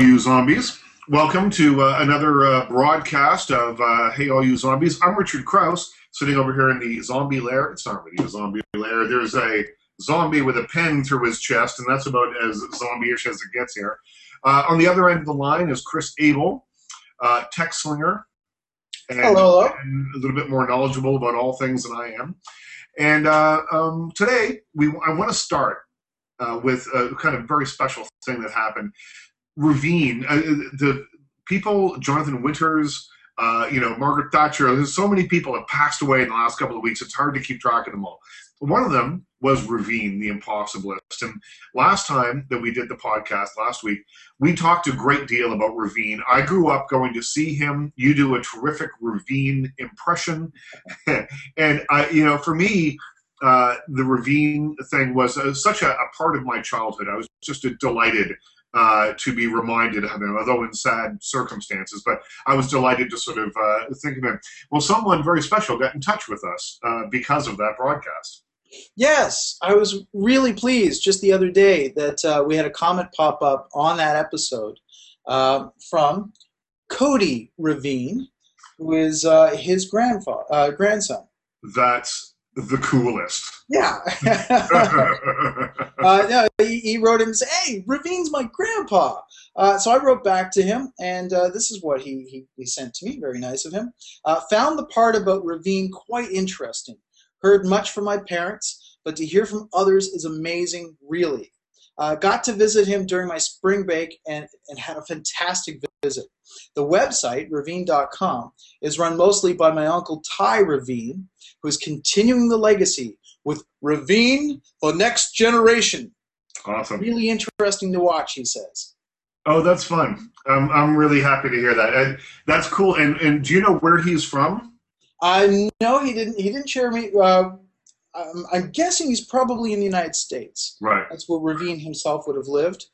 you zombies. Welcome to uh, another uh, broadcast of uh, Hey All You Zombies. I'm Richard Crouse, sitting over here in the zombie lair. It's not really a zombie lair. There's a zombie with a pen through his chest, and that's about as zombie-ish as it gets here. Uh, on the other end of the line is Chris Abel, uh, tech slinger, and, Hello, hello. and a little bit more knowledgeable about all things than I am. And uh, um, today, we I want to start uh, with a kind of very special thing that happened. Reveen, uh, the people, Jonathan Winters, uh, you know, Margaret Thatcher. There's so many people that passed away in the last couple of weeks. It's hard to keep track of them all. One of them was Reveen, the impossibilist. And last time that we did the podcast last week, we talked a great deal about Reveen. I grew up going to see him. You do a terrific Reveen impression, and I, you know, for me, uh, the Reveen thing was uh, such a, a part of my childhood. I was just delighted uh, to be reminded of him, although in sad circumstances. But I was delighted to sort of uh, think of him. Well, someone very special got in touch with us uh, because of that broadcast. Yes, I was really pleased just the other day that uh, we had a comment pop up on that episode uh, from Cody Reveen, who is uh, his grandfather, uh, grandson. That's the coolest. Yeah. uh, no, he, he wrote him and said, "Hey, Reveen's my grandpa." Uh, so I wrote back to him, and uh, this is what he, he, he sent to me. Very nice of him. Uh, found the part about Reveen quite interesting. Heard much from my parents, but to hear from others is amazing. Really, uh, got to visit him during my spring break and, and had a fantastic visit. The website, reveen.com, is run mostly by my uncle Ty Reveen, who is continuing the legacy with Reveen, the next generation. Awesome. Really interesting to watch, he says. Oh, that's fun. I'm, I'm really happy to hear that. And that's cool. And, and do you know where he's from? I know he didn't. He didn't share me. Uh, I'm, I'm guessing he's probably in the United States. Right. That's where Reveen himself would have lived.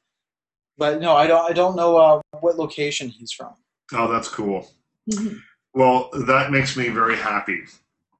But no, I don't. I don't know uh, what location he's from. Oh, that's cool. Well, that makes me very happy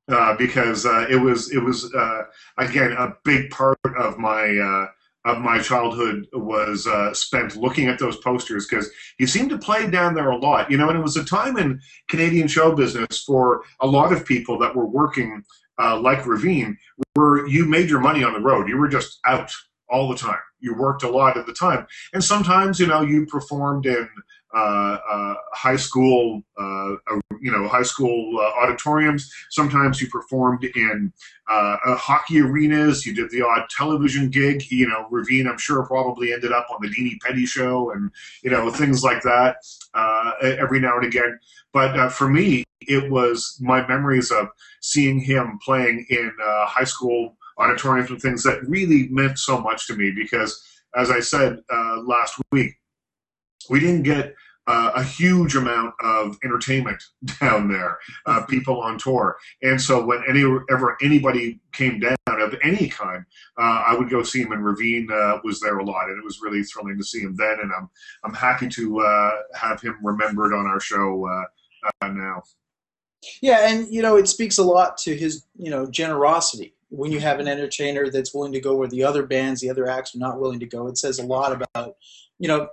uh, because uh, it was it was uh, again a big part of my uh, of my childhood was uh, spent looking at those posters because he seemed to play down there a lot, you know. And it was a time in Canadian show business for a lot of people that were working like Reveen, where you made your money on the road. You were just out all the time. You worked a lot at the time, and sometimes you know you performed in high school, uh, uh, you know, high school uh, auditoriums. Sometimes you performed in uh, uh, hockey arenas. You did the odd television gig. You know, Reveen, I'm sure, probably ended up on the Deanie Petty show and you know things like that uh, every now and again. But uh, for me, it was my memories of seeing him playing in uh, high school auditoriums and things that really meant so much to me because, as I said uh, last week, we didn't get uh, a huge amount of entertainment down there, uh, people on tour. And so when any, ever anybody came down of any kind, uh, I would go see him, and Reveen uh, was there a lot, and it was really thrilling to see him then. And I'm I'm happy to uh, have him remembered on our show uh, uh, now. Yeah, and you know, it speaks a lot to his you know generosity. When you have an entertainer that's willing to go where the other bands, the other acts are not willing to go, it says a lot about you know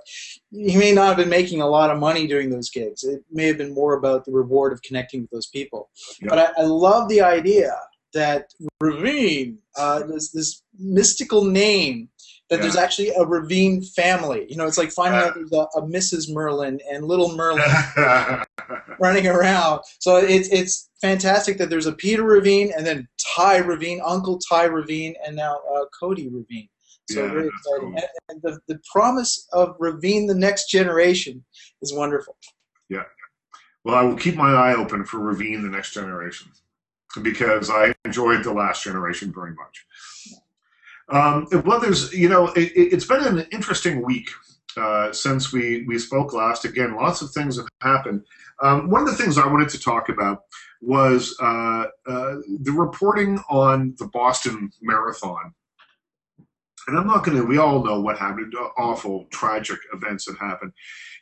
he may not have been making a lot of money doing those gigs. It may have been more about the reward of connecting with those people. Yeah. But I, I love the idea that Reveen, uh, this this mystical name, that there's actually a Reveen family. You know, it's like finding Uh. out there's a, a Mrs. Merlin and little Merlin running around. So it's it's fantastic that there's a Peter Reveen and then Ty Reveen, Uncle Ty Reveen, and now uh, Cody Reveen. So Yeah, very exciting. cool. And, and the, the promise of Reveen, the next generation, is wonderful. Yeah. Well, I will keep my eye open for Reveen, the next generation, because I enjoyed the last generation very much. Um, well, there's, you know, it, it's been an interesting week uh, since we, we spoke last. Again, lots of things have happened. Um, one of the things I wanted to talk about was uh, uh, the reporting on the Boston Marathon. And I'm not going to, we all know what happened, awful, tragic events that happened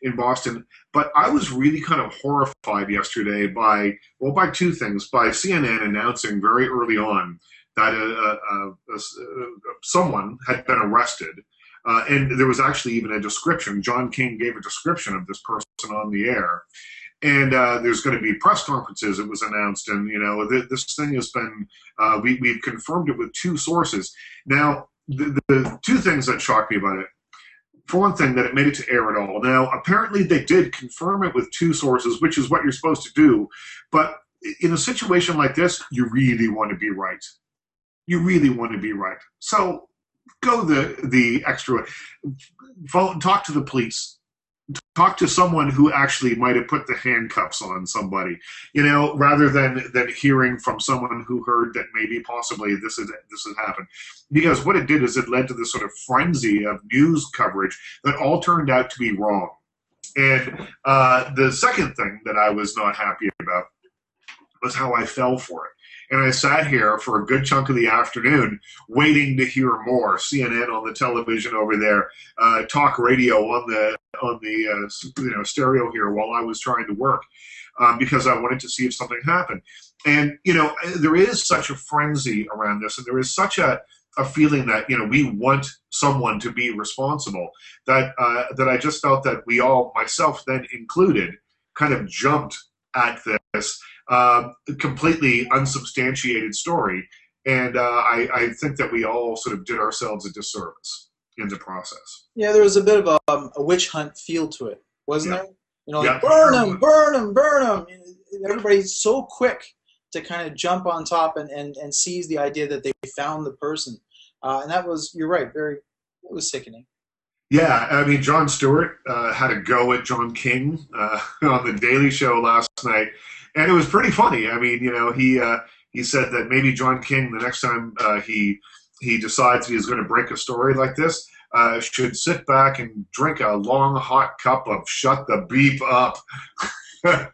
in Boston. But I was really kind of horrified yesterday by, well, by two things. By CNN announcing very early on that uh, uh, uh, someone had been arrested Uh, and there was actually even a description. John King gave a description of this person on the air. And uh, there's going to be press conferences. It was announced, and you know th- this thing has been. Uh, we we've confirmed it with two sources. Now, the, the two things that shocked me about it for one thing, that it made it to air at all. Now, apparently, they did confirm it with two sources, which is what you're supposed to do. But in a situation like this, you really want to be right. You really want to be right. So go the the extra. Phone, talk to the police. Talk to someone who actually might have put the handcuffs on somebody, you know, rather than than hearing from someone who heard that maybe possibly this is this has happened. Because what it did is it led to this sort of frenzy of news coverage that all turned out to be wrong. And uh, the second thing that I was not happy about was how I fell for it. And I sat here for a good chunk of the afternoon waiting to hear more. CNN on the television over there, uh, talk radio on the on the uh, you know stereo here while I was trying to work um, because I wanted to see if something happened. And you know there is such a frenzy around this, and there is such a a feeling that you know we want someone to be responsible that uh, that I just felt that we all, myself then included, kind of jumped at this uh, completely unsubstantiated story. And uh, I, I, think that we all sort of did ourselves a disservice in the process. Yeah, there was a bit of a, um, a witch hunt feel to it, wasn't yeah. there? You know, like, yeah. burn them, burn them, burn them. Everybody's so quick to kind of jump on top and, and, and seize the idea that they found the person. Uh, and that was, you're right, very, it was sickening. Yeah, I mean, Jon Stewart uh, had a go at John King uh, on the Daily Show last night and it was pretty funny. I mean, you know, he uh, he said that maybe John King, the next time uh, he he decides he's going to break a story like this, uh, should sit back and drink a long hot cup of "Shut the Beep Up."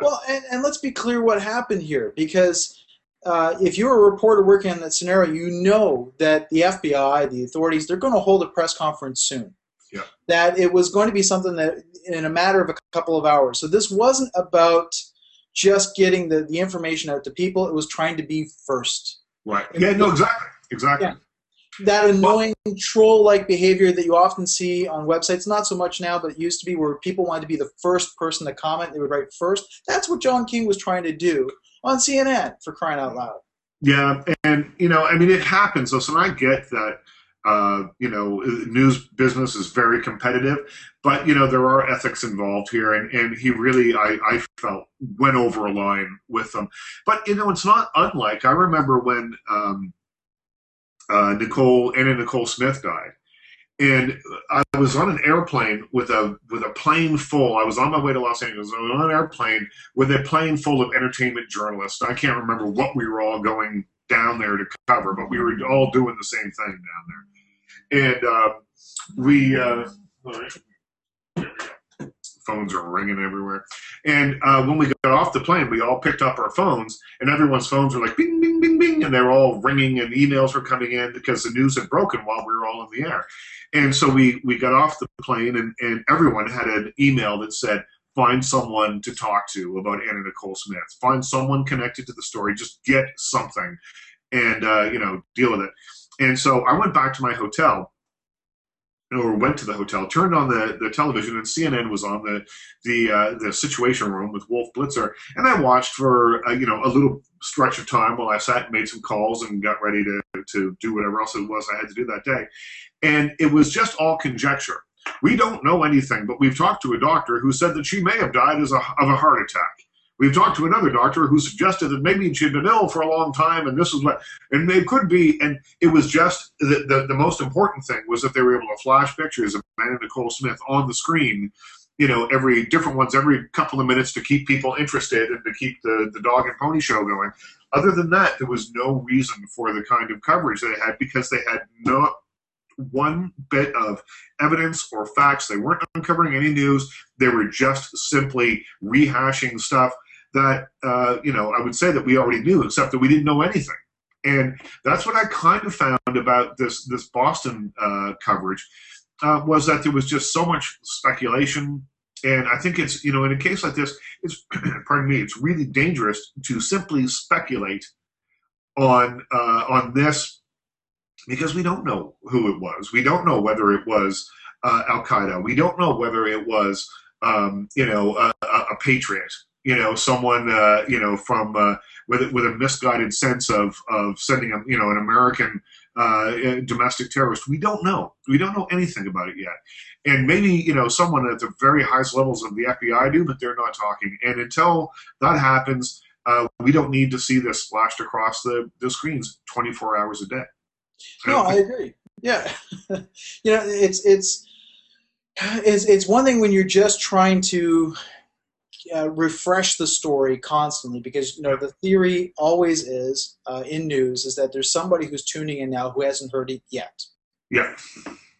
well, and, and let's be clear what happened here, because uh, if you're a reporter working on that scenario, you know that the FBI, the authorities, they're going to hold a press conference soon. Yeah. That it was going to be something that in a matter of a couple of hours. So this wasn't about just getting the, the information out to people. It was trying to be first. Right. Yeah, no, exactly. Exactly. Yeah. That annoying troll like behavior that you often see on websites, not so much now, but it used to be where people wanted to be the first person to comment, they would write first. That's what John King was trying to do on CNN for crying out loud. Yeah, and you know, I mean, it happens. So, so I get that uh, you know, news business is very competitive, but you know there are ethics involved here, and, and he really, I, I felt, went over a line with them. But you know, it's not unlike I remember when um, uh, Nicole Anna Nicole Smith died, and I was on an airplane with a with a plane full. I was on my way to Los Angeles. I was on an airplane with a plane full of entertainment journalists. I can't remember what we were all going down there to cover, but we were all doing the same thing down there and uh, we uh, phones are ringing everywhere. And uh, when we got off the plane, we all picked up our phones, and everyone's phones were like bing, bing, bing, bing, and they were all ringing, and emails were coming in because the news had broken while we were all in the air. And so we we got off the plane, and, and everyone had an email that said, "Find someone to talk to about Anna Nicole Smith. Find someone connected to the story. Just get something, and uh, you know, deal with it." And so I went back to my hotel or went to the hotel, turned on the, the television, and CNN was on the the uh, the Situation Room with Wolf Blitzer, and I watched for uh, you know a little stretch of time while I sat and made some calls and got ready to to do whatever else it was I had to do that day, and it was just all conjecture. We don't know anything, but we've talked to a doctor who said that she may have died as a, of a heart attack. We've talked to another doctor who suggested that maybe she'd been ill for a long time, and this is what, and it could be, and it was just the, the, the most important thing was that they were able to flash pictures of Anna Nicole Smith on the screen, you know, every different ones every couple of minutes to keep people interested and to keep the, the dog and pony show going. Other than that, there was no reason for the kind of coverage they had because they had no one bit of evidence or facts. They weren't uncovering any news. They were just simply rehashing stuff that uh, you know I would say that we already knew, except that we didn't know anything. And that's what I kind of found about this this Boston uh, coverage uh, was that there was just so much speculation. And I think it's you know in a case like this, it's pardon me, it's really dangerous to simply speculate on uh, on this because we don't know who it was. We don't know whether it was uh, Al Qaeda. We don't know whether it was, um, you know, a, a, patriot. You know, someone, uh, you know, from uh, with with a misguided sense of of sending a, you know, an American uh, domestic terrorist. We don't know. We don't know anything about it yet. And maybe you know someone at the very highest levels of the FBI do, but they're not talking. And until that happens, uh, we don't need to see this splashed across the, the screens 24 hours a day. No, I agree. Yeah, you know, it's it's it's it's one thing when you're just trying to uh, refresh the story constantly because you know the theory always is uh, in news is that there's somebody who's tuning in now who hasn't heard it yet. Yeah.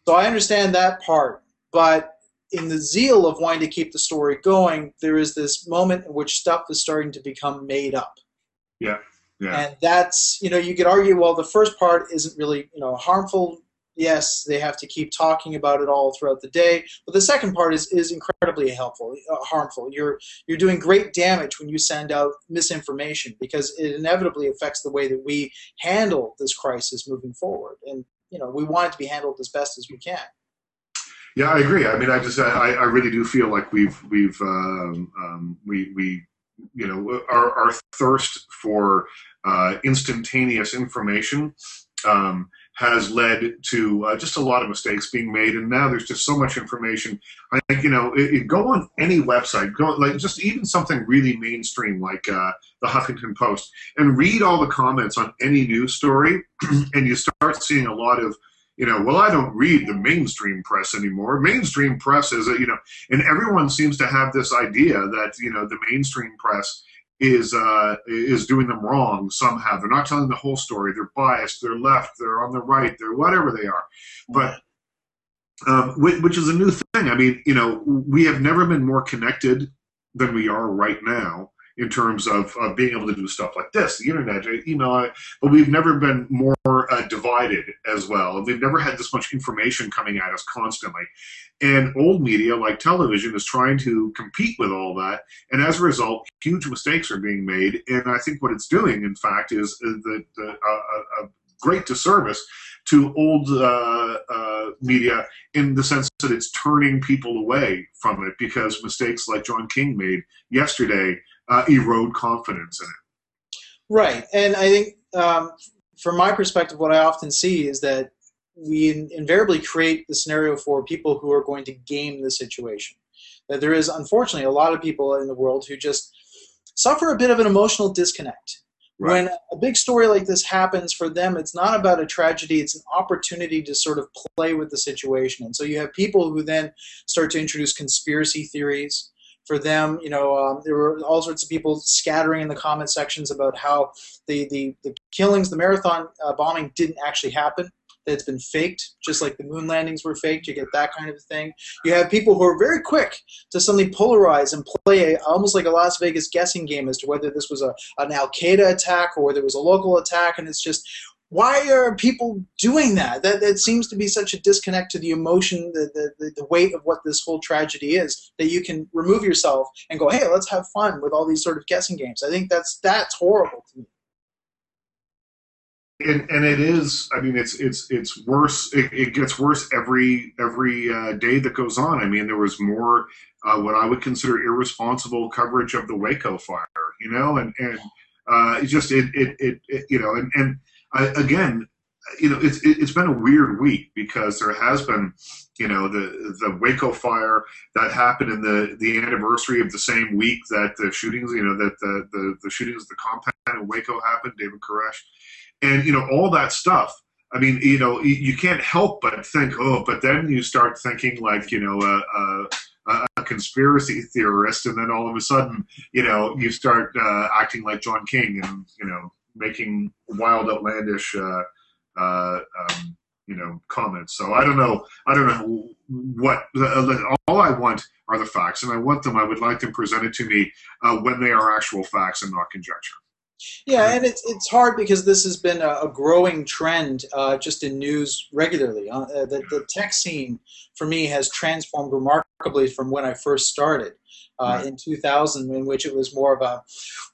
So I understand that part, but in the zeal of wanting to keep the story going, there is this moment in which stuff is starting to become made up. Yeah. Yeah. And that's, you know, you could argue, well, the first part isn't really, you know, harmful. Yes, they have to keep talking about it all throughout the day, but the second part is, is incredibly helpful, uh, harmful. You're you're doing great damage when you send out misinformation because it inevitably affects the way that we handle this crisis moving forward. And you know, we want it to be handled as best as we can. Yeah, I agree. I mean, I just I, I really do feel like we've we've um, um, we we you know our, our thirst for uh, instantaneous information um, has led to uh, just a lot of mistakes being made, and now there's just so much information. I think you know, it, it, go on any website, go like just even something really mainstream like uh, the Huffington Post, and read all the comments on any news story, and you start seeing a lot of you know, well, I don't read the mainstream press anymore. Mainstream press is, a, you know, and everyone seems to have this idea that you know the mainstream press is uh, is doing them wrong somehow. They're not telling the whole story. They're biased. They're left. They're on the right. They're whatever they are. But um, which is a new thing. I mean, you know, we have never been more connected than we are right now in terms of, of being able to do stuff like this, the internet, email, but we've never been more uh, divided as well. We've never had this much information coming at us constantly. And old media, like television, is trying to compete with all that. And as a result, huge mistakes are being made. And I think what it's doing, in fact, is the, the, uh, a great disservice to old uh, uh, media in the sense that it's turning people away from it because mistakes like John King made yesterday uh, erode confidence in it. Right, and I think um, from my perspective, what I often see is that we in- invariably create the scenario for people who are going to game the situation. That there is unfortunately a lot of people in the world who just suffer a bit of an emotional disconnect. Right. When a big story like this happens for them, it's not about a tragedy, it's an opportunity to sort of play with the situation. And so you have people who then start to introduce conspiracy theories for them. You know, um, there were all sorts of people scattering in the comment sections about how the the, the killings, the marathon uh, bombing didn't actually happen. That it's been faked, just like the moon landings were faked. You get that kind of thing. You have people who are very quick to suddenly polarize and play a, almost like a Las Vegas guessing game as to whether this was a an Al Qaeda attack or whether it was a local attack. And it's just why are people doing that? That that seems to be such a disconnect to the emotion, the, the, the weight of what this whole tragedy is, that you can remove yourself and go, hey, let's have fun with all these sort of guessing games. I think that's that's horrible to me. And, and it is. I mean, it's it's it's worse. It, it gets worse every every uh, day that goes on. I mean, there was more uh, what I would consider irresponsible coverage of the Waco fire. You know, and and uh, it just it, it it, it you know and and I, again, you know, it's it's been a weird week because there has been, you know, the the Waco fire that happened in the the anniversary of the same week that the shootings, you know, that the the, the shootings of the compound in Waco happened, David Koresh, and you know all that stuff. I mean, you know, you can't help but think, oh, but then you start thinking like, you know, a, a, a conspiracy theorist, and then all of a sudden, you know, you start uh, acting like John King, and you know, making wild, outlandish, uh, uh, um, you know, comments. So I don't know. I don't know what. Uh, all I want are the facts, and I want them. I would like them presented to me uh, when they are actual facts and not conjecture. Yeah, and it's it's hard because this has been a, growing trend uh, just in news regularly. Uh, the, the tech scene for me, has transformed remarkably from when I first started uh, right. in 2000, in which it was more of a,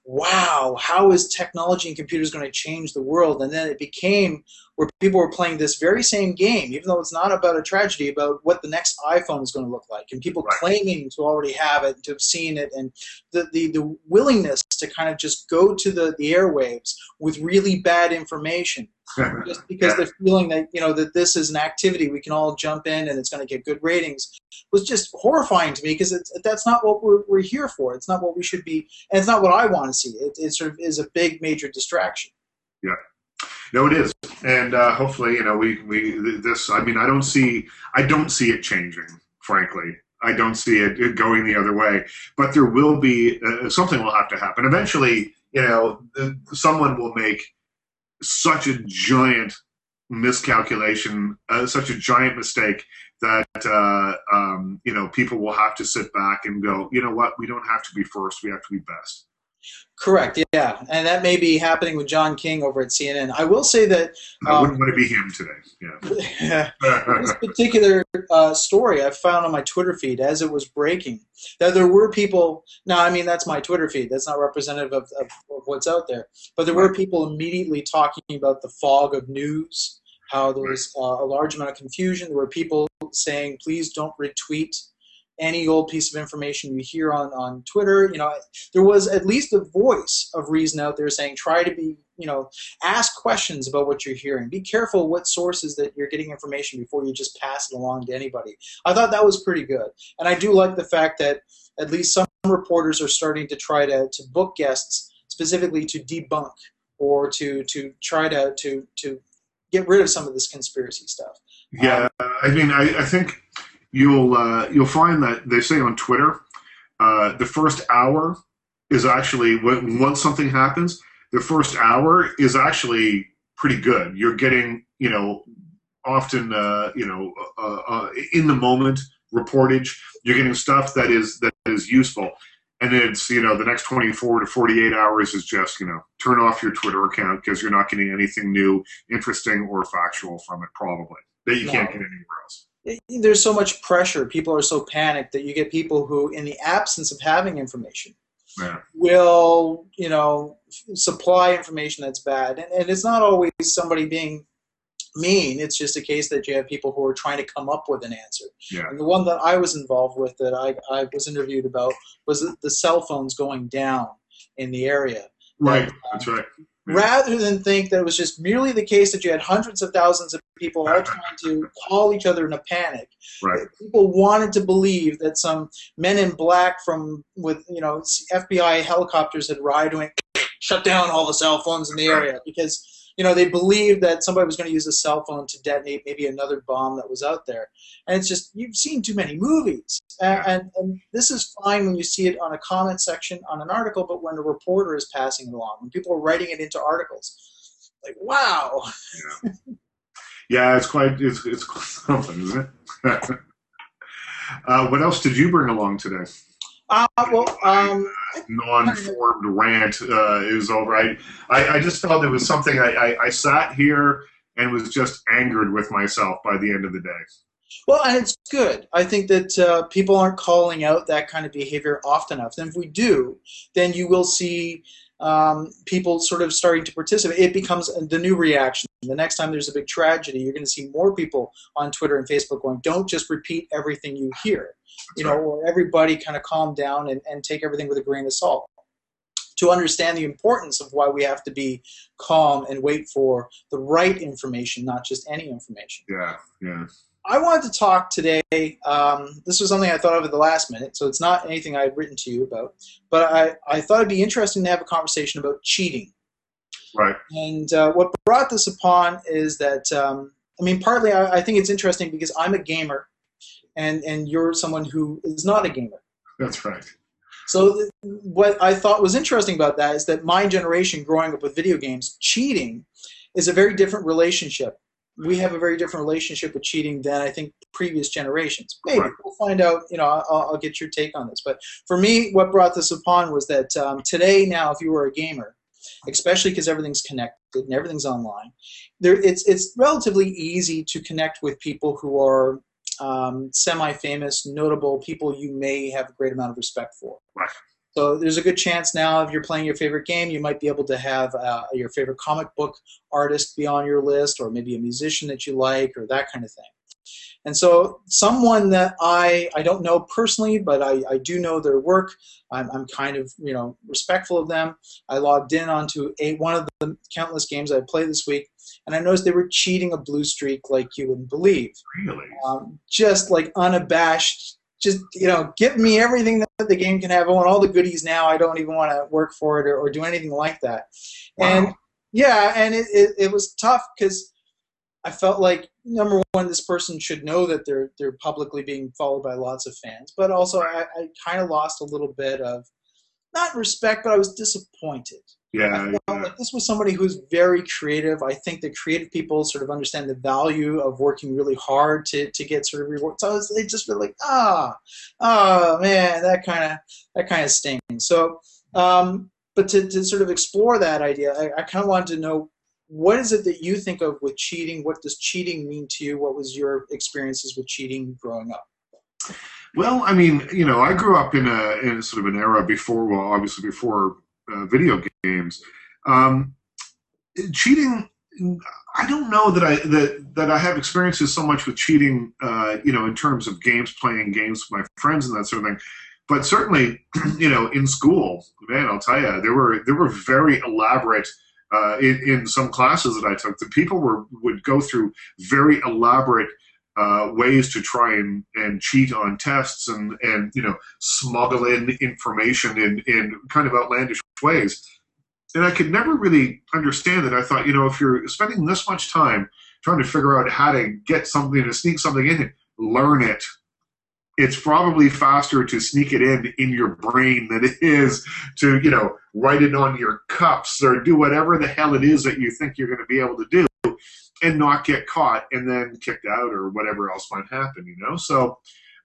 wow, how is technology and computers going to change the world? And then it became where people were playing this very same game, even though it's not about a tragedy, about what the next iPhone is going to look like, and people right. claiming to already have it, and to have seen it, and the, the, the willingness to kind of just go to the, the airwaves with really bad information just because yeah. they're feeling that you know that this is an activity we can all jump in and it's going to get good ratings was just horrifying to me because that's not what we're, we're here for it's not what we should be and it's not what i want to see it, it sort of is a big major distraction yeah no it is and uh, hopefully you know we, we this i mean i don't see i don't see it changing frankly I don't see it going the other way. But there will be uh, something will have to happen eventually. You know, someone will make such a giant miscalculation, uh, such a giant mistake that uh, um, you know people will have to sit back and go, you know what, we don't have to be first, we have to be best. Correct. Yeah, and that may be happening with John King over at CNN. I will say that um, I wouldn't want to be him today. Yeah. this particular uh, story I found on my Twitter feed as it was breaking that there were people. Now, I mean that's my Twitter feed. That's not representative of, of, of what's out there. But there were people immediately talking about the fog of news. How there was uh, a large amount of confusion. There were people saying, "Please don't retweet." Any old piece of information you hear on, on Twitter. You know, there was at least a voice of reason out there saying try to be, you know, ask questions about what you're hearing. Be careful what sources that you're getting information before you just pass it along to anybody. I thought that was pretty good. And I do like the fact that at least some reporters are starting to try to, to book guests specifically to debunk or to, to try to, to, to get rid of some of this conspiracy stuff. Yeah, I mean, I, I think you'll uh, you'll find that they say on Twitter, uh, the first hour is actually when once something happens, the first hour is actually pretty good. You're getting you know often uh, you know uh, uh, in the moment reportage. You're getting stuff that is that is useful. And it's you know the next 24 to 48 hours is just you know turn off your Twitter account because you're not getting anything new, interesting, or factual from it probably that you no. can't get anywhere else there's so much pressure. People are so panicked that you get people who, in the absence of having information, yeah. will you know supply information that's bad. And, and it's not always somebody being mean. It's just a case that you have people who are trying to come up with an answer. Yeah. And the one that I was involved with that I, I was interviewed about was the cell phones going down in the area. Right. That, that's right rather than think that it was just merely the case that you had hundreds of thousands of people all trying to call each other in a panic. Right. People wanted to believe that some men in black from with you know FBI helicopters had arrived and shut down all the cell phones in the area because you know, they believed that somebody was going to use a cell phone to detonate maybe another bomb that was out there. And it's just, you've seen too many movies. And, and, and, this is fine when you see it on a comment section on an article, but when a reporter is passing it along, when people are writing it into articles, like, wow. Yeah, yeah it's quite, it's, it's something, isn't it? uh, what else did you bring along today? Uh, well, um, non-formed rant uh, is all right. I, I, just felt it was something I, I, I, sat here and was just angered with myself by the end of the day. Well, and it's good. I think that uh, people aren't calling out that kind of behavior often enough. And if we do, then you will see um, people sort of starting to participate. It becomes the new reaction. The next time there's a big tragedy, you're going to see more people on Twitter and Facebook going, "Don't just repeat everything you hear." you know, or everybody kind of calm down and, and take everything with a grain of salt. To understand the importance of why we have to be calm and wait for the right information, not just any information. Yeah, yeah. I wanted to talk today. Um, this was something I thought of at the last minute, so it's not anything I had written to you about. But I, I thought it'd be interesting to have a conversation about cheating. Right. And uh, what brought this upon is that, um, I mean, partly I, I, think it's interesting because I'm a gamer and and you're someone who is not a gamer. That's right. So what I thought was interesting about that is that my generation, growing up with video games, cheating is a very different relationship. We have a very different relationship with cheating than I think previous generations. Maybe right. we'll find out. You know, I'll, I'll, get your take on this. But for me, what brought this upon was that um, today, now, if you were a gamer, especially because everything's connected and everything's online, there it's it's relatively easy to connect with people who are um, semi-famous, notable people you may have a great amount of respect for. Right. So there's a good chance now, if you're playing your favorite game, you might be able to have uh, your favorite comic book artist be on your list, or maybe a musician that you like, or that kind of thing. And so, someone that I I don't know personally, but I, I do know their work. I'm, I'm kind of you know respectful of them. I logged in onto a one of the countless games I played this week, and I noticed they were cheating a blue streak like you wouldn't believe. Really? Um, just like unabashed. Just you know, give me everything that the game can have. I want all the goodies now. I don't even want to work for it or, or do anything like that. Wow. And yeah, and it, it, it was tough because I felt like number one, this person should know that they're they're publicly being followed by lots of fans, but also I, I kind of lost a little bit of not respect, but I was disappointed. Yeah. Yeah. like this was somebody who's very creative. I think that creative people sort of understand the value of working really hard to, to get sort of reward. So was, they just were like, ah, oh man, that kind of that kind of stings. So, um, but to, to sort of explore that idea, I, I kind of wanted to know what is it that you think of with cheating? What does cheating mean to you? What was your experiences with cheating growing up? Well, I mean, you know, I grew up in a in sort of an era before, well, obviously before uh, video games. Um, cheating, I don't know that I that that I have experiences so much with cheating, uh, you know, in terms of games, playing games with my friends and that sort of thing. But certainly, you know, in school, man, I'll tell you, there were there were very elaborate. Uh, in, in some classes that I took, the people were would go through very elaborate uh, ways to try and, and cheat on tests and, and you know smuggle in information in, in kind of outlandish ways. And I could never really understand it. I thought, you know, if you're spending this much time trying to figure out how to get something to sneak something in, learn it. It's probably faster to sneak it in in your brain than it is to, you know, write it on your cups or do whatever the hell it is that you think you're going to be able to do and not get caught and then kicked out or whatever else might happen, you know? So,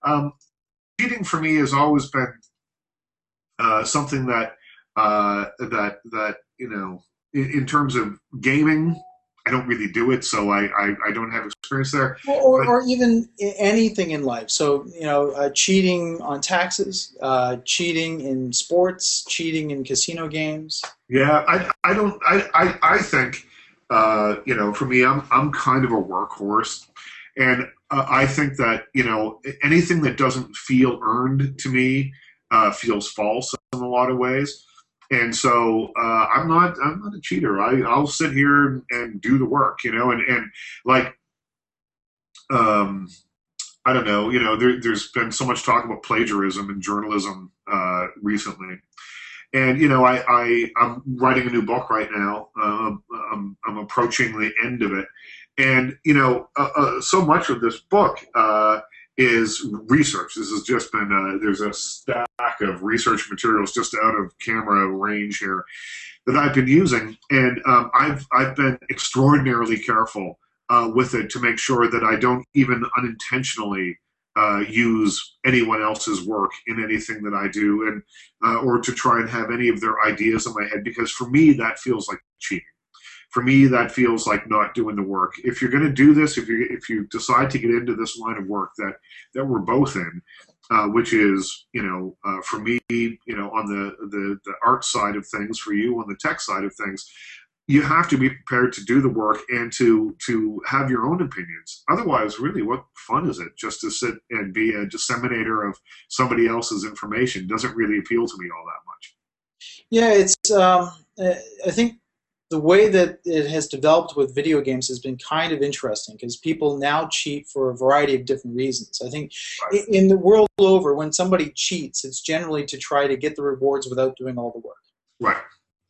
um, cheating for me has always been uh, something that, uh, that, that, you know, in, in, terms of gaming, I don't really do it, so I, I, I don't have experience there. Well, or, but, or even anything in life. So, you know, uh, cheating on taxes, uh, cheating in sports, cheating in casino games. Yeah, I, I don't, I, I, I think, uh, you know, for me, I'm I'm kind of a workhorse, and uh, I think that you know anything that doesn't feel earned to me uh, feels false in a lot of ways. And so uh, I'm not I'm not a cheater. I I'll sit here and do the work, you know, and and like um. I don't know. You know, there, has been so much talk about plagiarism in journalism uh, recently, and you know, I, I am writing a new book right now. Uh, I'm, I'm approaching the end of it, and you know, uh, uh, so much of this book uh, is research. This has just been uh, there's a stack of research materials just out of camera range here that I've been using, and um, I've I've been extraordinarily careful uh, with it to make sure that I don't even unintentionally uh, use anyone else's work in anything that I do, and uh, or to try and have any of their ideas in my head, because for me that feels like cheating. For me, that feels like not doing the work. If you're going to do this, if you if you decide to get into this line of work that that we're both in, uh, which is you know uh, for me, you know on the, the the art side of things, for you on the tech side of things, you have to be prepared to do the work and to to have your own opinions. Otherwise really what fun is it just to sit and be a disseminator of somebody else's information? Doesn't really appeal to me all that much. Yeah it's um, i think the way that it has developed with video games has been kind of interesting because people now cheat for a variety of different reasons. I think right. in the world over, when somebody cheats, it's generally to try to get the rewards without doing all the work. Right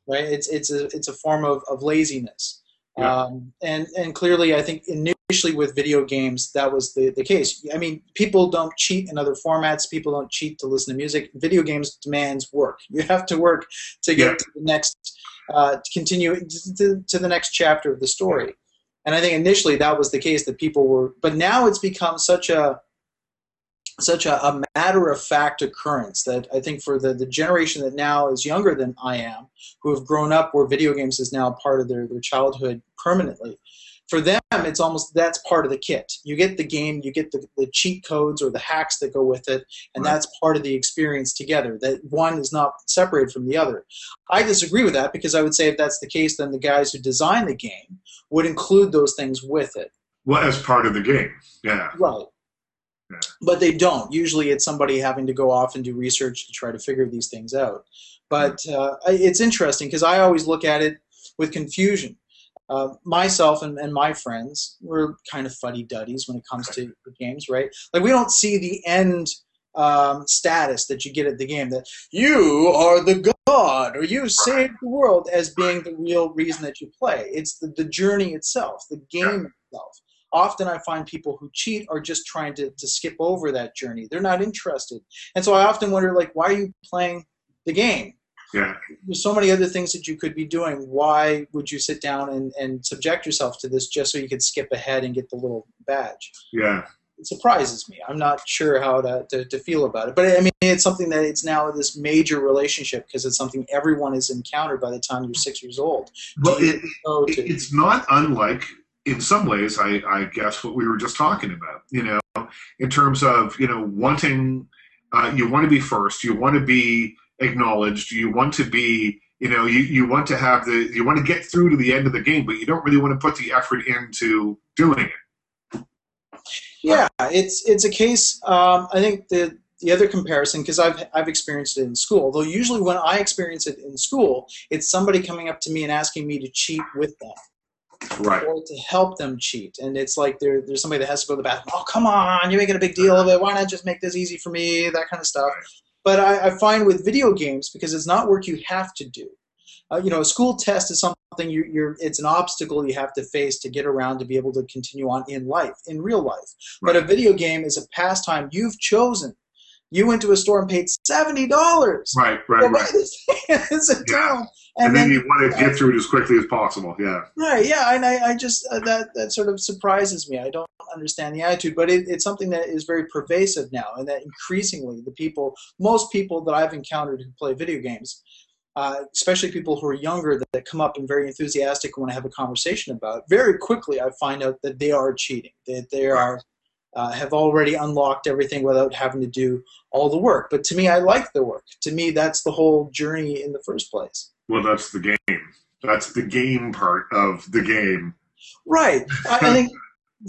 right? It's it's a it's a form of, of laziness. Yeah. Um, and and clearly, I think initially with video games that was the, the case. I mean, people don't cheat in other formats. People don't cheat to listen to music. Video games demands work. You have to work to get yeah. to the next, uh, to continue to, to the next chapter of the story. And I think initially that was the case that people were, but now it's become such a such a, a, matter of fact occurrence that I think for the, the generation that now is younger than I am, who have grown up where video games is now part of their, their childhood permanently, for them, it's almost that's part of the kit. You get the game, you get the, the cheat codes or the hacks that go with it, and right. that's part of the experience together. That one is not separated from the other. I disagree with that because I would say if that's the case, then the guys who design the game would include those things with it. Well, as part of the game, yeah. Right. Yeah. But they don't. Usually, it's somebody having to go off and do research to try to figure these things out. But uh, it's interesting because I always look at it with confusion uh, myself and, and my friends, we're kind of fuddy duddies when it comes to games, right? Like we don't see the end um, status that you get at the game that you are the god or you saved the world as being the real reason that you play. It's the, the journey itself, the game itself. Often I find people who cheat are just trying to, to skip over that journey. They're not interested. And so I often wonder, like, why are you playing the game? Yeah. There's so many other things that you could be doing. Why would you sit down and, and subject yourself to this just so you could skip ahead and get the little badge? Yeah. It surprises me. I'm not sure how to, to, to feel about it. But I mean, it's something that it's now this major relationship because it's something everyone has encountered by the time you're six years old. Well, it, it's not unlike, in some ways, I, I guess, what we were just talking about, you know, in terms of, you know, wanting, uh, you want to be first, you want to be acknowledged. You want to be, you know, you, you want to have the, you want to get through to the end of the game, but you don't really want to put the effort into doing it. Yeah, it's it's a case. Um, I think the the other comparison, because I've I've experienced it in school. Though usually when I experience it in school, it's somebody coming up to me and asking me to cheat with them right. or to help them cheat. And it's like there, there's somebody that has to go to the bathroom. Oh, come on, you're making a big deal of it. Why not just make this easy for me? That kind of stuff. But I, I, find with video games, because it's not work you have to do. Uh, you know, a school test is something you, you're. It's an obstacle you have to face to get around to be able to continue on in life, in real life. Right. But a video game is a pastime you've chosen. You went to a store and paid seventy dollars. Right, right, right. It's a yeah. And, and then, then, you want to get through it as quickly as possible. Yeah. Right. Yeah. And I, I just uh, that that sort of surprises me. I don't understand the attitude, but it, it's something that is very pervasive now, and that increasingly the people, most people that I've encountered who play video games, uh, especially people who are younger that, that, come up and very enthusiastic and want to have a conversation about, very quickly I find out that they are cheating, that they are uh, have already unlocked everything without having to do all the work. But to me, I like the work. To me, that's the whole journey in the first place. Well, that's the game. That's the game part of the game. Right. I, I think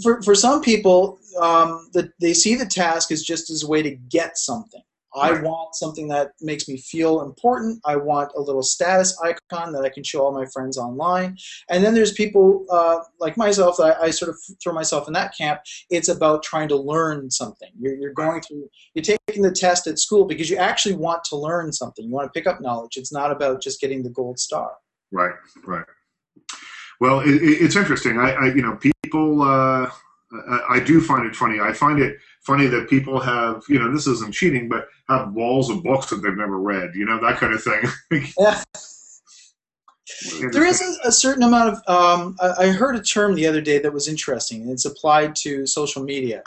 for, for some people, um, the, they see the task as just as a way to get something. I right. want something that makes me feel important. I want a little status icon that I can show all my friends online. And then there's people uh, like myself that I, I, sort of throw myself in that camp. It's about trying to learn something. You're, you're going through, you're taking the test at school because you actually want to learn something. You want to pick up knowledge. It's not about just getting the gold star. Right, right. Well, it, it's interesting. I, I, you know, people. Uh, I do find it funny. I find it funny that people have, you know, this isn't cheating, but have walls of books that they've never read. You know, that kind of thing. yeah. There is a, a certain amount of. Um, I, I heard a term the other day that was interesting, and it's applied to social media,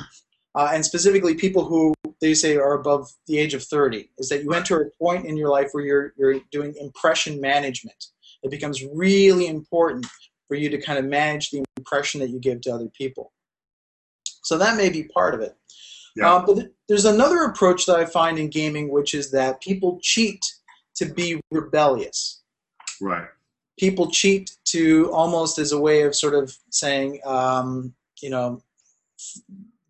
uh, and specifically people who they say are above the age of 30. Is that you enter a point in your life where you're you're doing impression management. It becomes really important for you to kind of manage the impression that you give to other people. So that may be part of it. Yeah. Um, but there's another approach that I find in gaming, which is that people cheat to be rebellious. Right. People cheat to almost as a way of sort of saying, um, you know,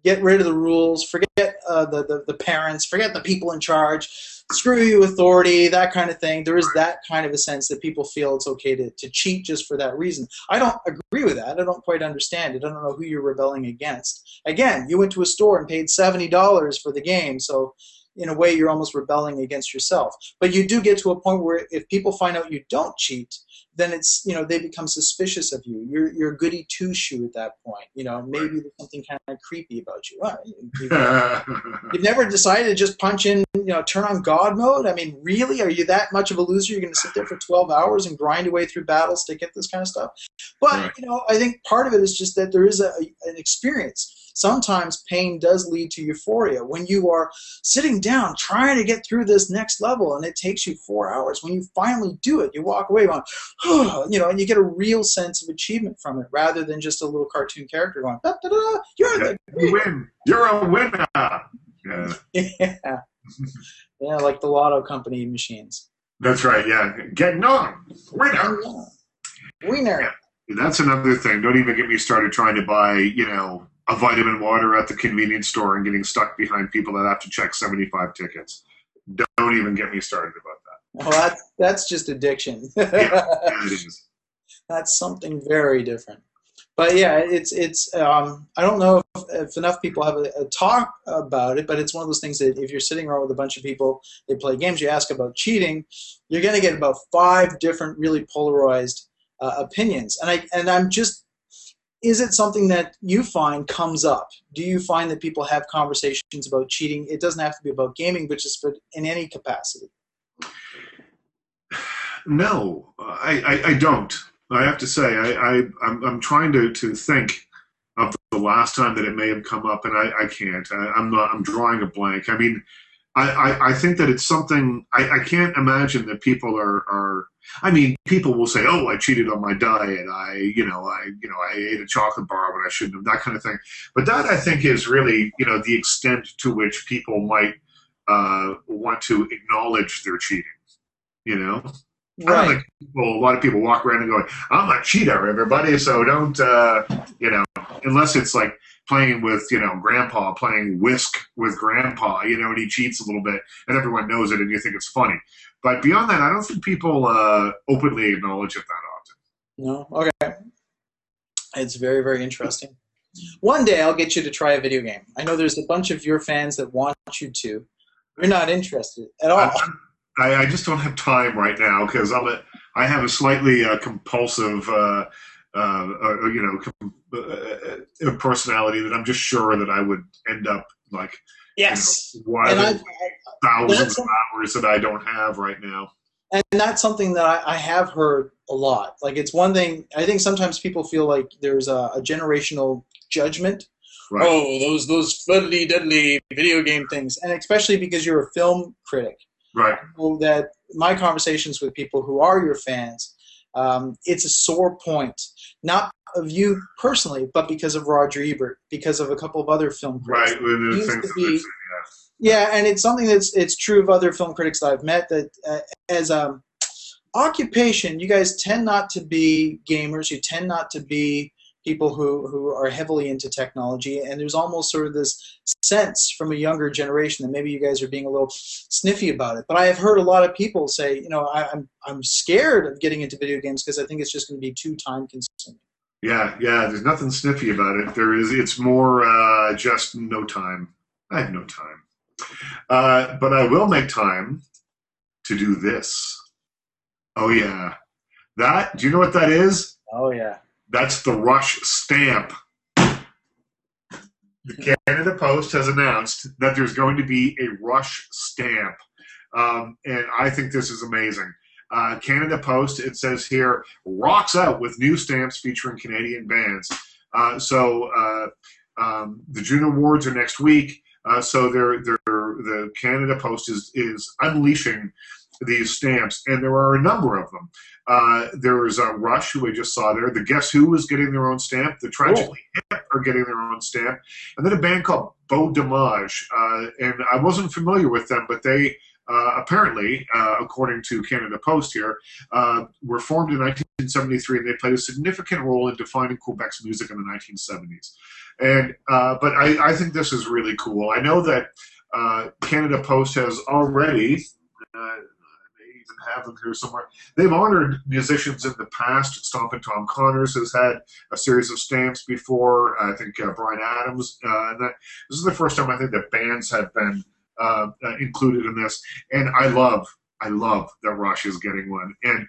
get rid of the rules, forget uh, the, the, the parents, forget the people in charge, screw you authority, that kind of thing. There is that kind of a sense that people feel it's okay to, to cheat just for that reason. I don't agree with that. I don't quite understand it. I don't know who you're rebelling against. Again, you went to a store and paid $70 for the game, so in a way you're almost rebelling against yourself. But you do get to a point where if people find out you don't cheat, then it's you know they become suspicious of you. You're you're a goody two shoe at that point. You know maybe there's something kind of creepy about you. You've, you've, never decided to just punch in you know turn on God mode. I mean, really, are you that much of a loser? You're going to sit there for 12 hours and grind your way through battles to get this kind of stuff. But right. you know, I think part of it is just that there is a, an experience sometimes pain does lead to euphoria. When you are sitting down trying to get through this next level and it takes you four hours, when you finally do it, you walk away going, oh, you know, and you get a real sense of achievement from it rather than just a little cartoon character going, da, da, da, you're the you win. You're a winner. Yeah. yeah. yeah, like the lotto company machines. That's right. Yeah, getting on winner. Winner. Yeah. That's another thing. Don't even get me started trying to buy, you know, a vitamin water at the convenience store and getting stuck behind people that have to check 75 tickets. Don't even get me started about that. Well, that's, that's just addiction. yeah. That's something very different. But yeah, it's it's. Um, I don't know if, if enough people have a, a, talk about it, but it's one of those things that if you're sitting around with a bunch of people, they play games. You ask about cheating, you're going to get about five different, really polarized uh, opinions. And I and I'm just is it something that you find comes up? Do you find that people have conversations about cheating? It doesn't have to be about gaming, but just but in any capacity. No, I, I, I don't. I have to say, I, I I'm, I'm trying to, to think of the last time that it may have come up, and I, I can't. I, am not. I'm drawing a blank. I mean, I, I, I think that it's something. I, I can't imagine that people are, are I mean, people will say, "Oh, I cheated on my diet. I, you know, I, you know, I ate a chocolate bar when I shouldn't have." That kind of thing. But that, I think, is really, you know, the extent to which people might uh, want to acknowledge their cheating. You know, right. Think people, a lot of people walk around and go, "I'm a cheater, everybody." So don't, uh, you know, unless it's like playing with, you know, grandpa playing whist with grandpa, you know, and he cheats a little bit, and everyone knows it, and you think it's funny. But beyond that, I don't think people uh, openly acknowledge it that often. No, okay. It's very, very interesting. One day I'll get you to try a video game. I know there's a bunch of your fans that want you to. You're not interested at all. I, I just don't have time right now because I'm a, I have a slightly uh, compulsive, uh, uh, uh you know, com- uh, uh, personality that I'm just sure that I would end up like yes, you know, thousands of hours that I don't have right now. And that's something that I, I, have heard a lot. Like it's one thing. I think sometimes people feel like there's a, a generational judgment. Right. Oh, those those fiddly diddly video game things, and especially because you're a film critic. Right. That my conversations with people who are your fans, um, it's a sore point, not of you personally, but because of Roger Ebert, because of a couple of other film critics. Right. Used to Be, yeah, and it's something that's it's true of other film critics that I've met that uh, as a um, occupation, you guys tend not to be gamers. You tend not to be people who, who are heavily into technology, and there's almost sort of this sense from a younger generation that maybe you guys are being a little sniffy about it. But I have heard a lot of people say, you know, I, I'm I'm scared of getting into video games because I think it's just going to be too time consuming. Yeah, yeah. There's nothing sniffy about it. There is. It's more uh, just no time. I have no time. Uh, but I will make time to do this. Oh yeah, that. Do you know what that is? Oh yeah. That's the Rush stamp. The Canada Post has announced that there's going to be a Rush stamp, um, and I think this is amazing. Uh, Canada Post, it says here, rocks out with new stamps featuring Canadian bands. Uh, so uh, um, the Juno Awards are next week. Uh, so they're, they're, the Canada Post is, is unleashing these stamps, and there are a number of them. Uh, there is a Rush, who I just saw there. The Guess Who is getting their own stamp. The Tragically cool. Hip are getting their own stamp. And then a band called Beau Dommage. Uh, and I wasn't familiar with them, but they uh, apparently, uh, according to Canada Post here, uh, were formed in 1973 and they played a significant role in defining Quebec's music in the 1970s. And uh, but I, I, think this is really cool. I know that uh, Canada Post has already. Uh, even have them here somewhere. They've honored musicians in the past. Stompin' Tom Connors has had a series of stamps before. I think Bryan Adams. and that, this is the first time I think that bands have been uh, uh, included in this. And I love, I love that Rush is getting one. And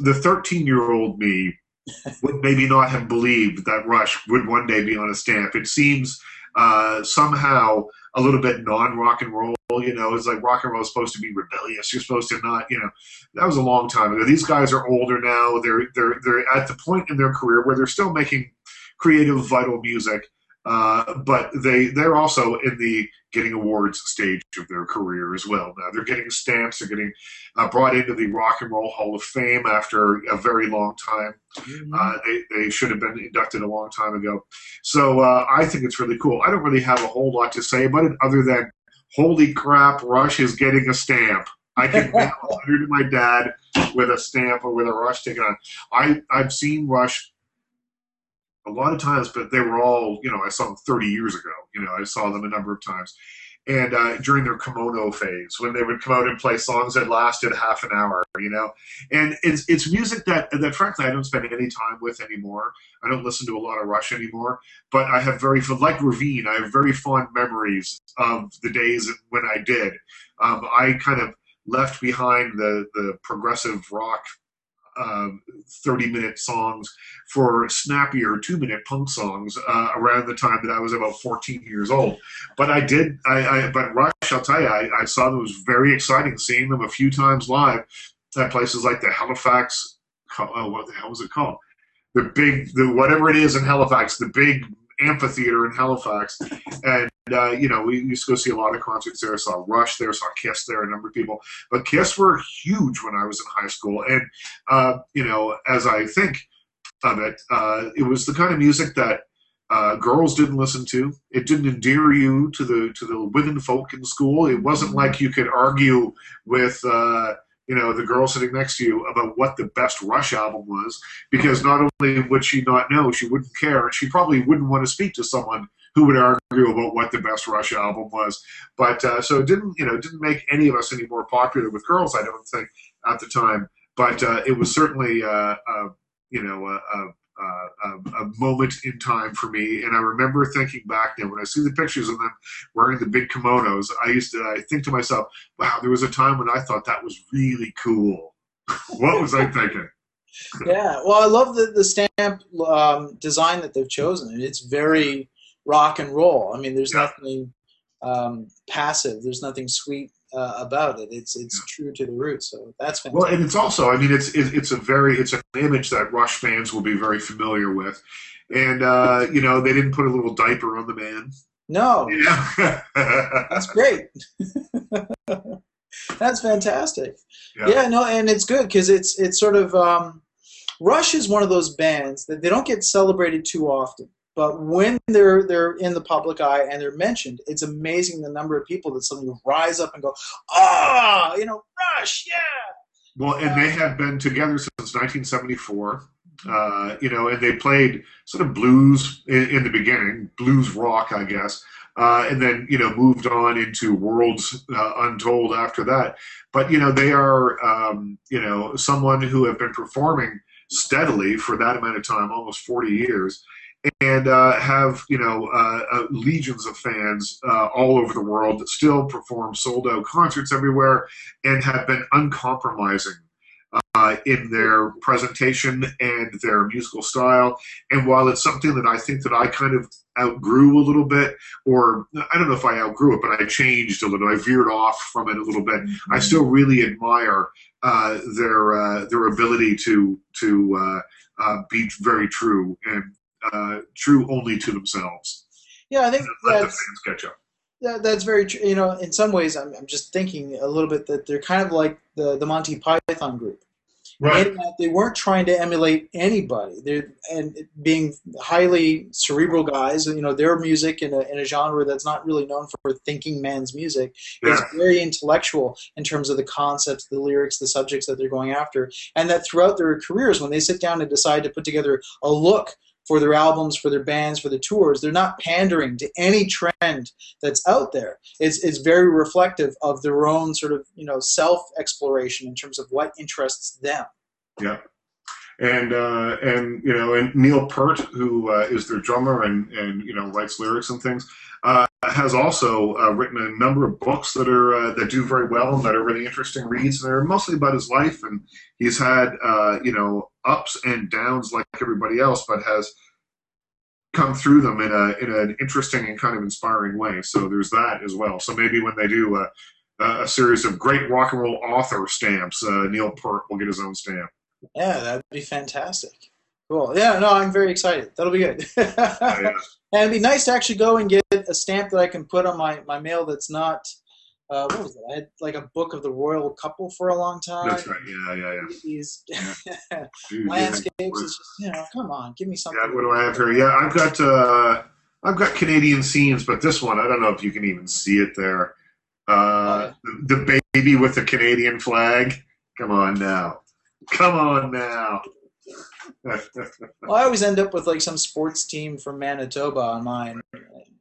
the 13 year old me would maybe not have believed that Rush would one day be on a stamp. It seems uh, somehow a little bit non rock and roll. You know, it's like rock and roll is supposed to be rebellious. You're supposed to not, you know, that was a long time ago. These guys are older now. They're they're they're at the point in their career where they're still making creative, vital music. Uh, but they they're also in the getting awards stage of their career as well. Now they're getting stamps. They're getting uh, brought into the Rock and Roll Hall of Fame after a very long time. Mm-hmm. Uh, they they should have been inducted a long time ago. So uh, I think it's really cool. I don't really have a whole lot to say about it other than holy crap, Rush is getting a stamp. I can mail a letter to my dad with a stamp or with a Rush ticket on. I I've seen Rush a lot of times, but they were all, you know, I saw them 30 years ago. You know, I saw them a number of times. And uh, during their kimono phase, when they would come out and play songs that lasted half an hour, you know, and it's it's music that that frankly I don't spend any time with anymore. I don't listen to a lot of Rush anymore, but I have very like Reveen, I have very fond memories of the days when I did. Um, I kind of left behind the the progressive rock um, 30 minute songs for snappier two minute punk songs uh, around the time that I was about 14 years old. But I did, I, I but Rush, I'll tell you, I, I, saw them, it was very exciting seeing them a few times live at places like the Halifax, oh, what the hell was it called? The big, the whatever it is in Halifax, the big amphitheater in Halifax, and uh, you know we used to go see a lot of concerts there. Saw Rush there, saw Kiss there, a number of people. But Kiss were huge when I was in high school, and uh, you know as I think of it, uh, it was the kind of music that. Uh, girls didn't listen to. It didn't endear you to the to the women folk in school. It wasn't like you could argue with uh, you know, the girl sitting next to you about what the best Rush album was, because not only would she not know, she wouldn't care, and she probably wouldn't want to speak to someone who would argue about what the best Rush album was. But uh, so it didn't, you know, didn't make any of us any more popular with girls, I don't think, at the time. But uh, it was certainly, uh, uh you know, a, uh, a, a, moment in time for me. And I remember thinking back then when I see the pictures of them wearing the big kimonos, I used to I think to myself, wow, there was a time when I thought that was really cool. what was I thinking? yeah, well, I love the, the stamp um, design that they've chosen. It's very rock and roll. I mean, there's yeah. nothing um, passive. There's nothing sweet uh, about it. It's it's true to the roots. So that's fantastic. Well, and it's also, I mean, it's it's a very it's an image that Rush fans will be very familiar with, and uh, you know they didn't put a little diaper on the man. No. Yeah. that's great. that's fantastic. Yeah. yeah. no, and it's good because it's it's sort of um, Rush is one of those bands that they don't get celebrated too often. But when they're they're in the public eye and they're mentioned, it's amazing the number of people that suddenly rise up and go, "Ah, oh, you know, Rush, yeah." Well, and they have been together since 1974. Uh, you know, and they played sort of blues in, in the beginning, blues rock, I guess, uh, and then you know moved on into Worlds uh, Untold after that. But you know, they are um, you know someone who have been performing steadily for that amount of time, almost 40 years and uh, have you know uh, uh, legions of fans uh, all over the world that still perform sold out concerts everywhere and have been uncompromising uh, in their presentation and their musical style. And while it's something that I think that I kind of outgrew a little bit, or I don't know if I outgrew it, but I changed a little. I veered off from it a little bit. Mm-hmm. I still really admire uh, their their ability to to be very true and uh, true only to themselves. Yeah, I think let the fans catch up. Yeah, that's very true. You know, in some ways, I'm, I'm just thinking a little bit that they're kind of like the, the Monty Python group. Right. They weren't trying to emulate anybody. They're and being highly cerebral guys. You know, their music in a, in a genre that's not really known for thinking man's music yeah. is very intellectual in terms of the concepts, the lyrics, the subjects that they're going after, and that throughout their careers, when they sit down and decide to put together a look for their albums, for their bands, for their tours. They're not pandering to any trend that's out there. It's, it's very reflective of their own sort of you know self exploration in terms of what interests them. Yeah. And uh, and you know and Neil Peart, who uh, is their drummer and and you know writes lyrics and things, uh, has also uh, written a number of books that are uh, that do very well and that are really interesting reads. And they're mostly about his life, and he's had uh, you know ups and downs like everybody else, but has come through them in a in an interesting and kind of inspiring way. So there's that as well. So maybe when they do a, a series of great rock and roll author stamps, uh, Neil Peart will get his own stamp. Yeah, that'd be fantastic. Cool. Yeah, no, I'm very excited. That'll be good. yeah. And it'd be nice to actually go and get a stamp that I can put on my, my mail that's not, uh, what was it? I had like a book of the royal couple for a long time. That's right. Yeah, yeah, yeah. These Dude, landscapes, yeah. it's just, you know, come on, give me something. Yeah, what do I have here? Yeah, I've got uh, I've got Canadian scenes, but this one I don't know if you can even see it there. Uh, the, the baby with the Canadian flag. Come on now, come on now. Well, I always end up with like some sports team from Manitoba on mine.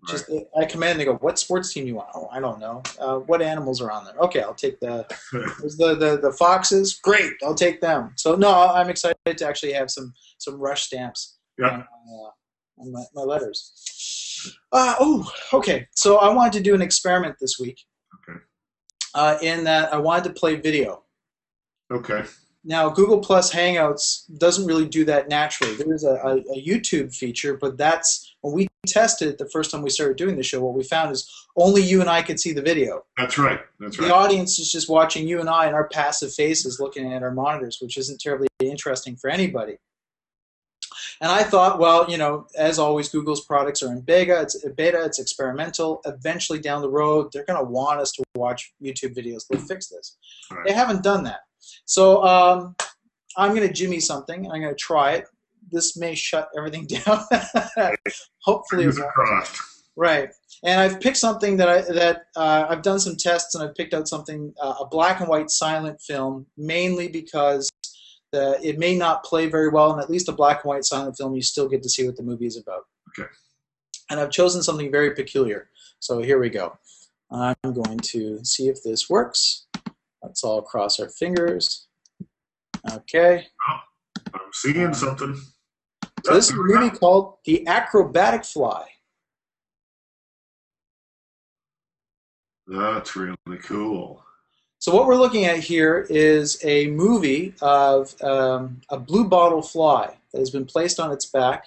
Just I come in and they go, "What sports team you want?" Oh, I don't know. Uh, what animals are on there? Okay, I'll take the the, the the foxes. Great, I'll take them. So no, I'm excited to actually have some some rush stamps Yeah. on, uh, on my, my letters. Uh, oh, okay. So I wanted to do an experiment this week. Okay. Uh, in that I wanted to play video. okay. Now, Google Plus Hangouts doesn't really do that naturally. There is a, a, a, YouTube feature, but that's when we tested it the first time we started doing the show. What we found is only you and I could see the video. That's right. That's right. The audience is just watching you and I and our passive faces looking at our monitors, which isn't terribly interesting for anybody. And I thought, well, you know, as always, Google's products are in beta. It's beta. It's experimental. Eventually, down the road, they're going to want us to watch YouTube videos. They'll fix this. Right. They haven't done that. So um, I'm going to jimmy something. I'm going to try it. This may shut everything down. Hopefully, it won't. Right. And I've picked something that I that uh, I've done some tests, and I've picked out something uh, a black and white silent film, mainly because the, it may not play very well, and at least a black and white silent film, you still get to see what the movie is about. Okay. And I've chosen something very peculiar. So here we go. I'm going to see if this works. Let's all cross our fingers. Okay. I'm seeing something. So this is a movie called The Acrobatic Fly. That's really cool. So what we're looking at here is a movie of um, a blue bottle fly that has been placed on its back,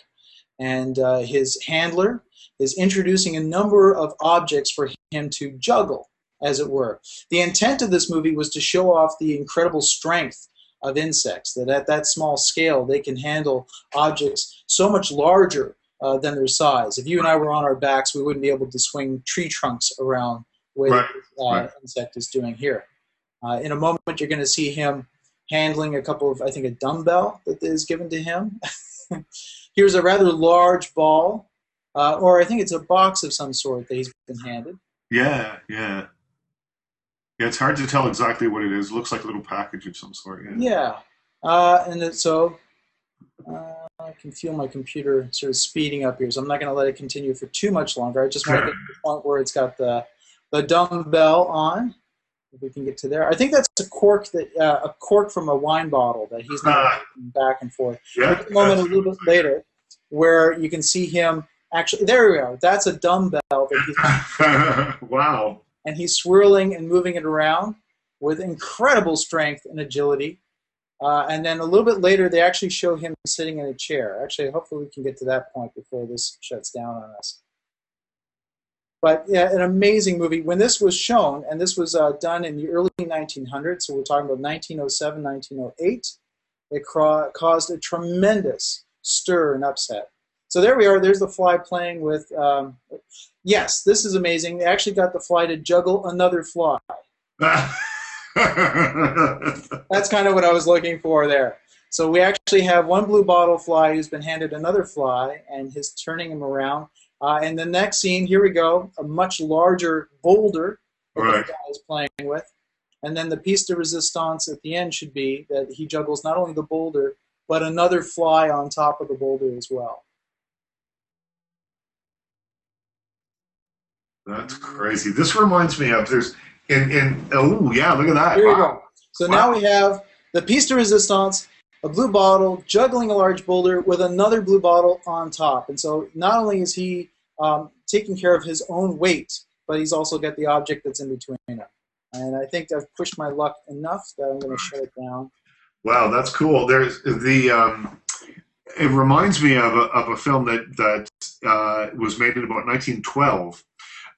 and uh, his handler is introducing a number of objects for him to juggle, as it were. The intent of this movie was to show off the incredible strength of insects, that at that small scale they can handle objects so much larger uh, than their size. If you and I were on our backs, we wouldn't be able to swing tree trunks around the way Right, this uh, right. insect is doing here. Uh, in a moment, you're going to see him handling a couple of, I think, a dumbbell that is given to him. Here's a rather large ball, uh, or I think it's a box of some sort that he's been handed. Yeah, yeah. Yeah, it's hard to tell exactly what it is. It looks like a little package of some sort. Yeah. Yeah, uh, and then, so uh, I can feel my computer sort of speeding up here, so I'm not going to let it continue for too much longer. I just want to get to the point where it's got the the dumbbell on. If we can get to there, I think that's a cork that uh, a cork from a wine bottle that he's now Ah. back and forth. Yeah. A moment a little bit later where you can see him actually. There we go. That's a dumbbell that he's wow. And he's swirling and moving it around with incredible strength and agility. Uh, and then a little bit later, they actually show him sitting in a chair. Actually, hopefully, we can get to that point before this shuts down on us. But yeah, an amazing movie. When this was shown, and this was uh, done in the early 1900s, so we're talking about 1907, 1908, it caused a tremendous stir and upset. So there we are. There's the fly playing with. Um, yes, this is amazing. They actually got the fly to juggle another fly. That's kind of what I was looking for there. So we actually have one blue bottle fly who's been handed another fly, and he's turning him around. Uh, and the next scene, here we go, a much larger boulder that Right. the guy is playing with. And then the piece de resistance at the end should be that he juggles not only the boulder, but another fly on top of the boulder as well. That's crazy. This reminds me of there's in in oh yeah, look at that. Here we Wow. go. So now we have the piece de resistance, a blue bottle juggling a large boulder with another blue bottle on top. And so not only is he um, taking care of his own weight, but he's also got the object that's in between them. And I think I've pushed my luck enough that I'm going to shut it down. Wow, that's cool. There's the um, it reminds me of a, of a film that that uh, was made in about 1912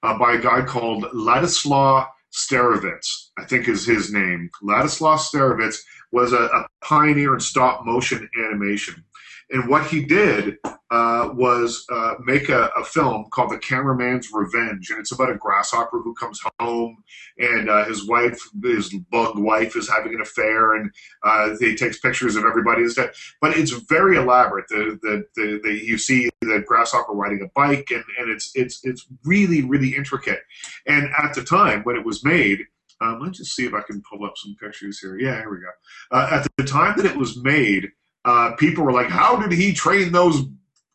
uh, by a guy called Ladislas Starevich. I think is his name. Ladislas Starevich was a, a pioneer in stop motion animation. And what he did uh, was uh, make a, a, film called The Cameraman's Revenge, and it's about a grasshopper who comes home and uh, his wife, his bug wife, is having an affair, and uh, he takes pictures of everybody and stuff. But it's very elaborate. The, the, the, the, you see the grasshopper riding a bike, and, and it's it's it's really really intricate. And at the time when it was made. Um, let's just see if I can pull up some pictures here. Yeah, here we go. Uh, at the time that it was made, people were like, "How did he train those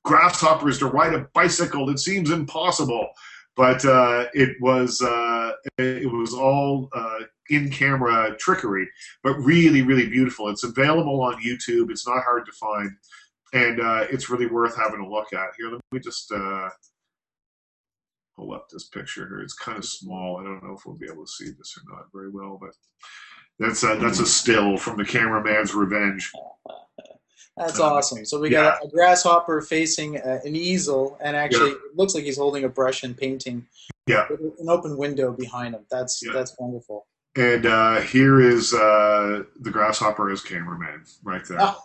grasshoppers to ride a bicycle. It seems impossible, but uh, it was uh, it was all uh, in camera trickery, but really really beautiful. It's available on YouTube. It's not hard to find, and uh, it's really worth having a look at. Here, let me just uh, pull up this picture here. It's kind of small. I don't know if we'll be able to see this or not very well, but that's a, that's a still from the cameraman's revenge. That's awesome. So we got yeah. a grasshopper facing uh, an easel, and actually, yeah. it looks like he's holding a brush and painting. Yeah. An open window behind him. That's yeah. that's wonderful. And uh, here is uh, the grasshopper as cameraman right there. Oh.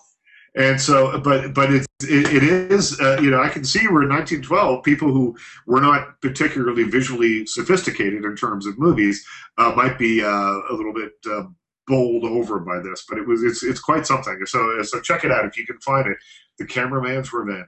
And so, but but it's it, it is uh, you know I can see we're in 1912 people who were not particularly visually sophisticated in terms of movies uh, might be uh, a little bit bowled over by this, but it was it's it's quite something. So so check it out if you can find it. The Cameraman's Revenge.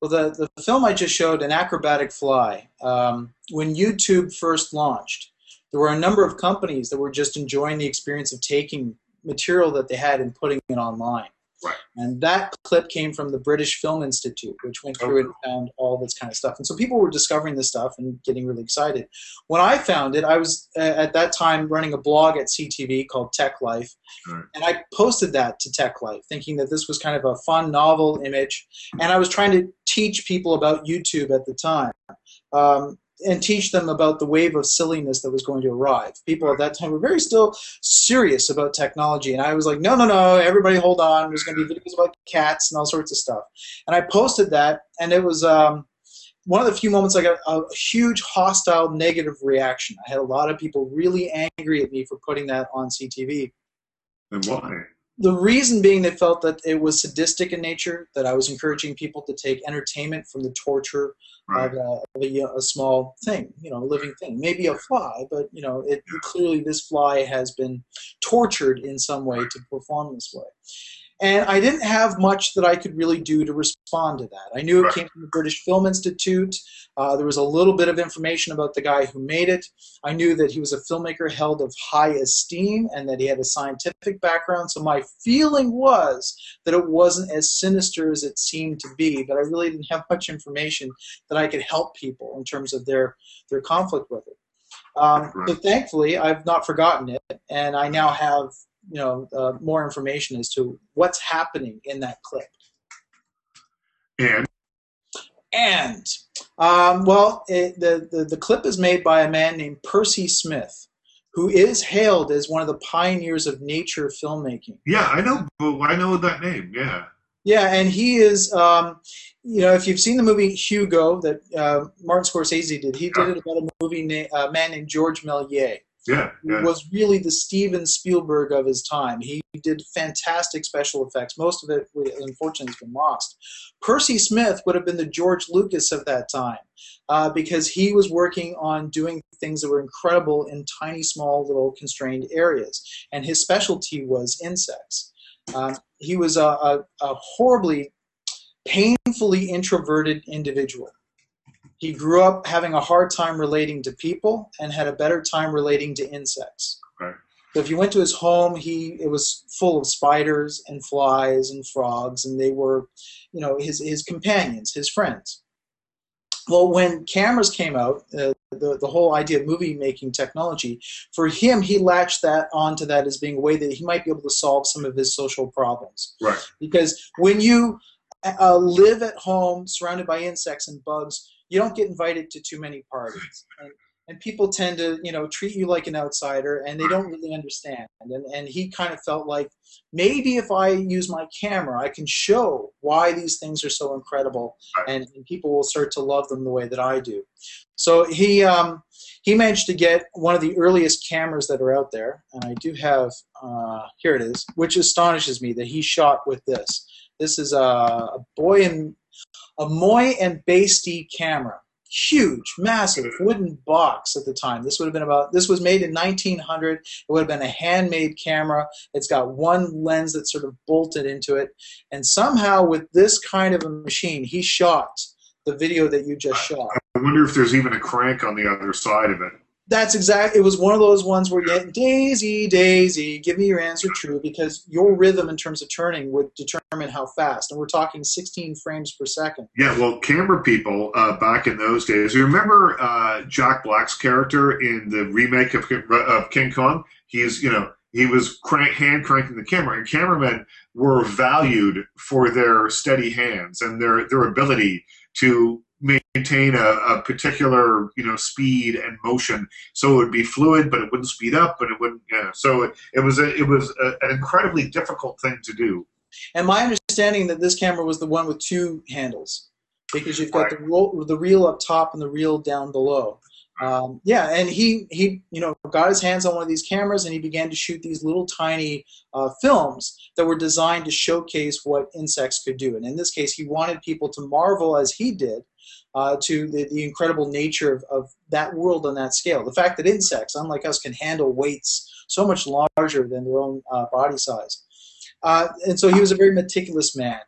Well, the the film I just showed, an acrobatic fly. Um, when YouTube first launched, there were a number of companies that were just enjoying the experience of taking material that they had and putting it online. Right. And that clip came from the British Film Institute, which went through okay. and found all this kind of stuff. And so people were discovering this stuff and getting really excited. When I found it, I was uh, at that time running a blog at CTV called Tech Life. Right. And I posted that to Tech Life, thinking that this was kind of a fun, novel image. And I was trying to teach people about YouTube at the time. Um, and teach them about the wave of silliness that was going to arrive. People at that time were very still serious about technology, and I was like, no, no, no, everybody hold on. There's going to be videos about cats and all sorts of stuff. And I posted that, and it was um, one of the few moments I got a huge hostile negative reaction. I had a lot of people really angry at me for putting that on CTV. And why? The reason being they felt that it was sadistic in nature, that I was encouraging people to take entertainment from the torture right. of, a, of a, a, small thing, you know, a living thing. Maybe a fly, but, you know, it, clearly this fly has been tortured in some way to perform this way. And I didn't have much that I could really do to respond to that. I knew it right. came from the British Film Institute. Uh, there was a little bit of information about the guy who made it. I knew that he was a filmmaker held of high esteem and that he had a scientific background. So my feeling was that it wasn't as sinister as it seemed to be, but I really didn't have much information that I could help people in terms of their, their conflict with it. Um, right. So thankfully, I've not forgotten it, and I now have you know uh, more information as to what's happening in that clip. And and um, well, it, the, the the clip is made by a man named Percy Smith, who is hailed as one of the pioneers of nature filmmaking. Yeah, I know. I know that name. Yeah. Yeah, and he is. Um, you know, if you've seen the movie Hugo that uh, Martin Scorsese did, he did it about a movie na- a man named George Méliès. Yeah, yeah. was really the Steven Spielberg of his time. He did fantastic special effects. Most of it, unfortunately, has been lost. Percy Smith would have been the George Lucas of that time uh, because he was working on doing things that were incredible in tiny, small, little constrained areas. And his specialty was insects. Um, he was a, a, a horribly, painfully introverted individual. He grew up having a hard time relating to people and had a better time relating to insects. Right. So if you went to his home, he it was full of spiders and flies and frogs, and they were, you know, his his companions, his friends. Well, when cameras came out, uh, the the whole idea of movie making technology, for him, he latched that onto that as being a way that he might be able to solve some of his social problems. Right. Because when you uh, live at home surrounded by insects and bugs, you don't get invited to too many parties. And, and people tend to, you know, treat you like an outsider and they don't really understand. And, and he kind of felt like maybe if I use my camera, I can show why these things are so incredible and, and people will start to love them the way that I do. So he, um, he managed to get one of the earliest cameras that are out there, and I do have, uh, here it is, which astonishes me that he shot with this. This is a, a boy and a Moy and Bastie camera. Huge, massive wooden box at the time. This would have been about. This was made in 1900. It would have been a handmade camera. It's got one lens that's sort of bolted into it, and somehow with this kind of a machine, he shot the video that you just shot. I wonder if there's even a crank on the other side of it. That's exact. It was one of those ones where you Daisy, Daisy, give me your answer true, because your rhythm in terms of turning would determine how fast. And we're talking 16 frames per second. Yeah, well, camera people uh, back in those days. You remember uh, Jack Black's character in the remake of, of King Kong? He's, you know, he was crank, hand cranking the camera, and cameramen were valued for their steady hands and their their ability to maintain a, a, particular you know speed and motion. So it would be fluid but it wouldn't speed up but it wouldn't yeah. So it, it was a, it was a, an incredibly difficult thing to do. And my understanding that this camera was the one with two handles because you've got right. the roll, the reel up top and the reel down below. Um, yeah and he he you know got his hands on one of these cameras and he began to shoot these little tiny uh, films that were designed to showcase what insects could do. And in this case he wanted people to marvel as he did uh, to the, the incredible nature of, of that world on that scale. The fact that insects, unlike us, can handle weights so much larger than their own uh, body size. Uh, and so he was a very meticulous man.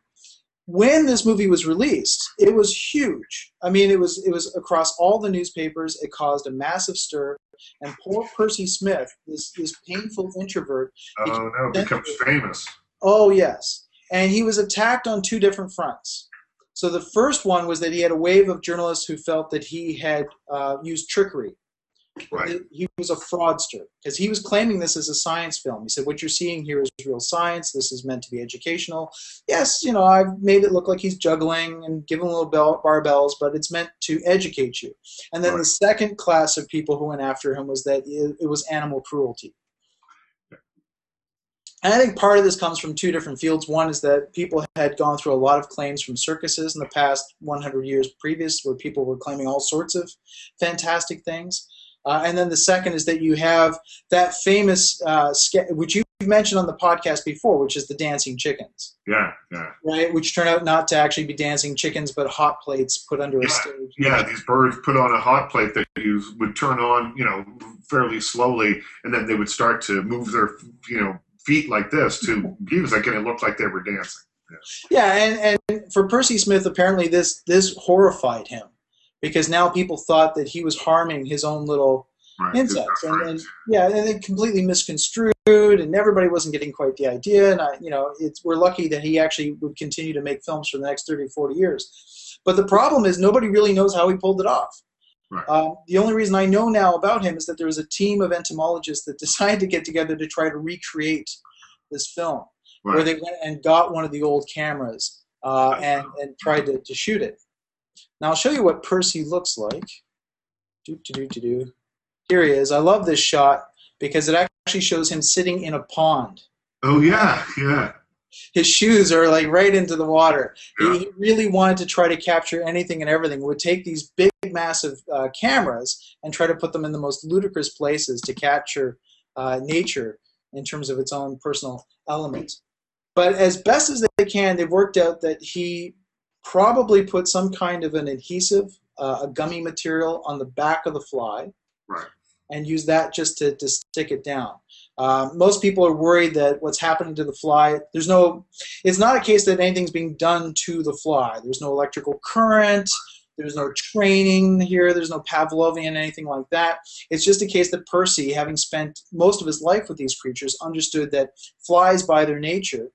When this movie was released, it was huge. I mean, it was it was across all the newspapers. It caused a massive stir, and poor Percy Smith, this this painful introvert, oh no, becomes famous. Oh yes, and he was attacked on two different fronts. So the first one was that he had a wave of journalists who felt that he had uh, used trickery. Right. He was a fraudster because he was claiming this as a science film. He said, "What you're seeing here is real science. This is meant to be educational. Yes, you know, I've made it look like he's juggling and giving little bell, barbells, but it's meant to educate you." And then right. the second class of people who went after him was that it, it was animal cruelty. And I think part of this comes from two different fields. One is that people had gone through a lot of claims from circuses in the past 100 years previous, where people were claiming all sorts of fantastic things. Uh, and then the second is that you have that famous, uh, which you've mentioned on the podcast before, which is the dancing chickens. Yeah, yeah. Right, which turn out not to actually be dancing chickens, but hot plates put under yeah, a stage. Yeah, these birds put on a hot plate that you would turn on, you know, fairly slowly, and then they would start to move their, you know, feet like this to music, and it looked like they were dancing. Yeah, yeah and, and for Percy Smith, apparently this this horrified him because now people thought that he was harming his own little right. insects, and, and, yeah, and they completely misconstrued, and everybody wasn't getting quite the idea. And I, you know, it's we're lucky that he actually would continue to make films for the next 30, 40 years. But the problem is nobody really knows how he pulled it off. Right. Um, the only reason I know now about him is that there was a team of entomologists that decided to get together to try to recreate this film, right. where they went and got one of the old cameras uh, and, and tried to, to shoot it. Now I'll show you what Percy looks like. Do, do, do, do, Here he is. I love this shot because it actually shows him sitting in a pond. Oh yeah, yeah his shoes are like right into the water. Yeah. He really wanted to try to capture anything and everything. Would take these big, massive uh, cameras and try to put them in the most ludicrous places to capture uh, nature in terms of its own personal element. But as best as they can, they've worked out that he probably put some kind of an adhesive, uh, a gummy material on the back of the fly, right. and use that just to, to stick it down. Um, most people are worried that what's happening to the fly, there's no, it's not a case that anything's being done to the fly. There's no electrical current, there's no training here, there's no Pavlovian, anything like that. It's just a case that Percy, having spent most of his life with these creatures, understood that flies, by their nature,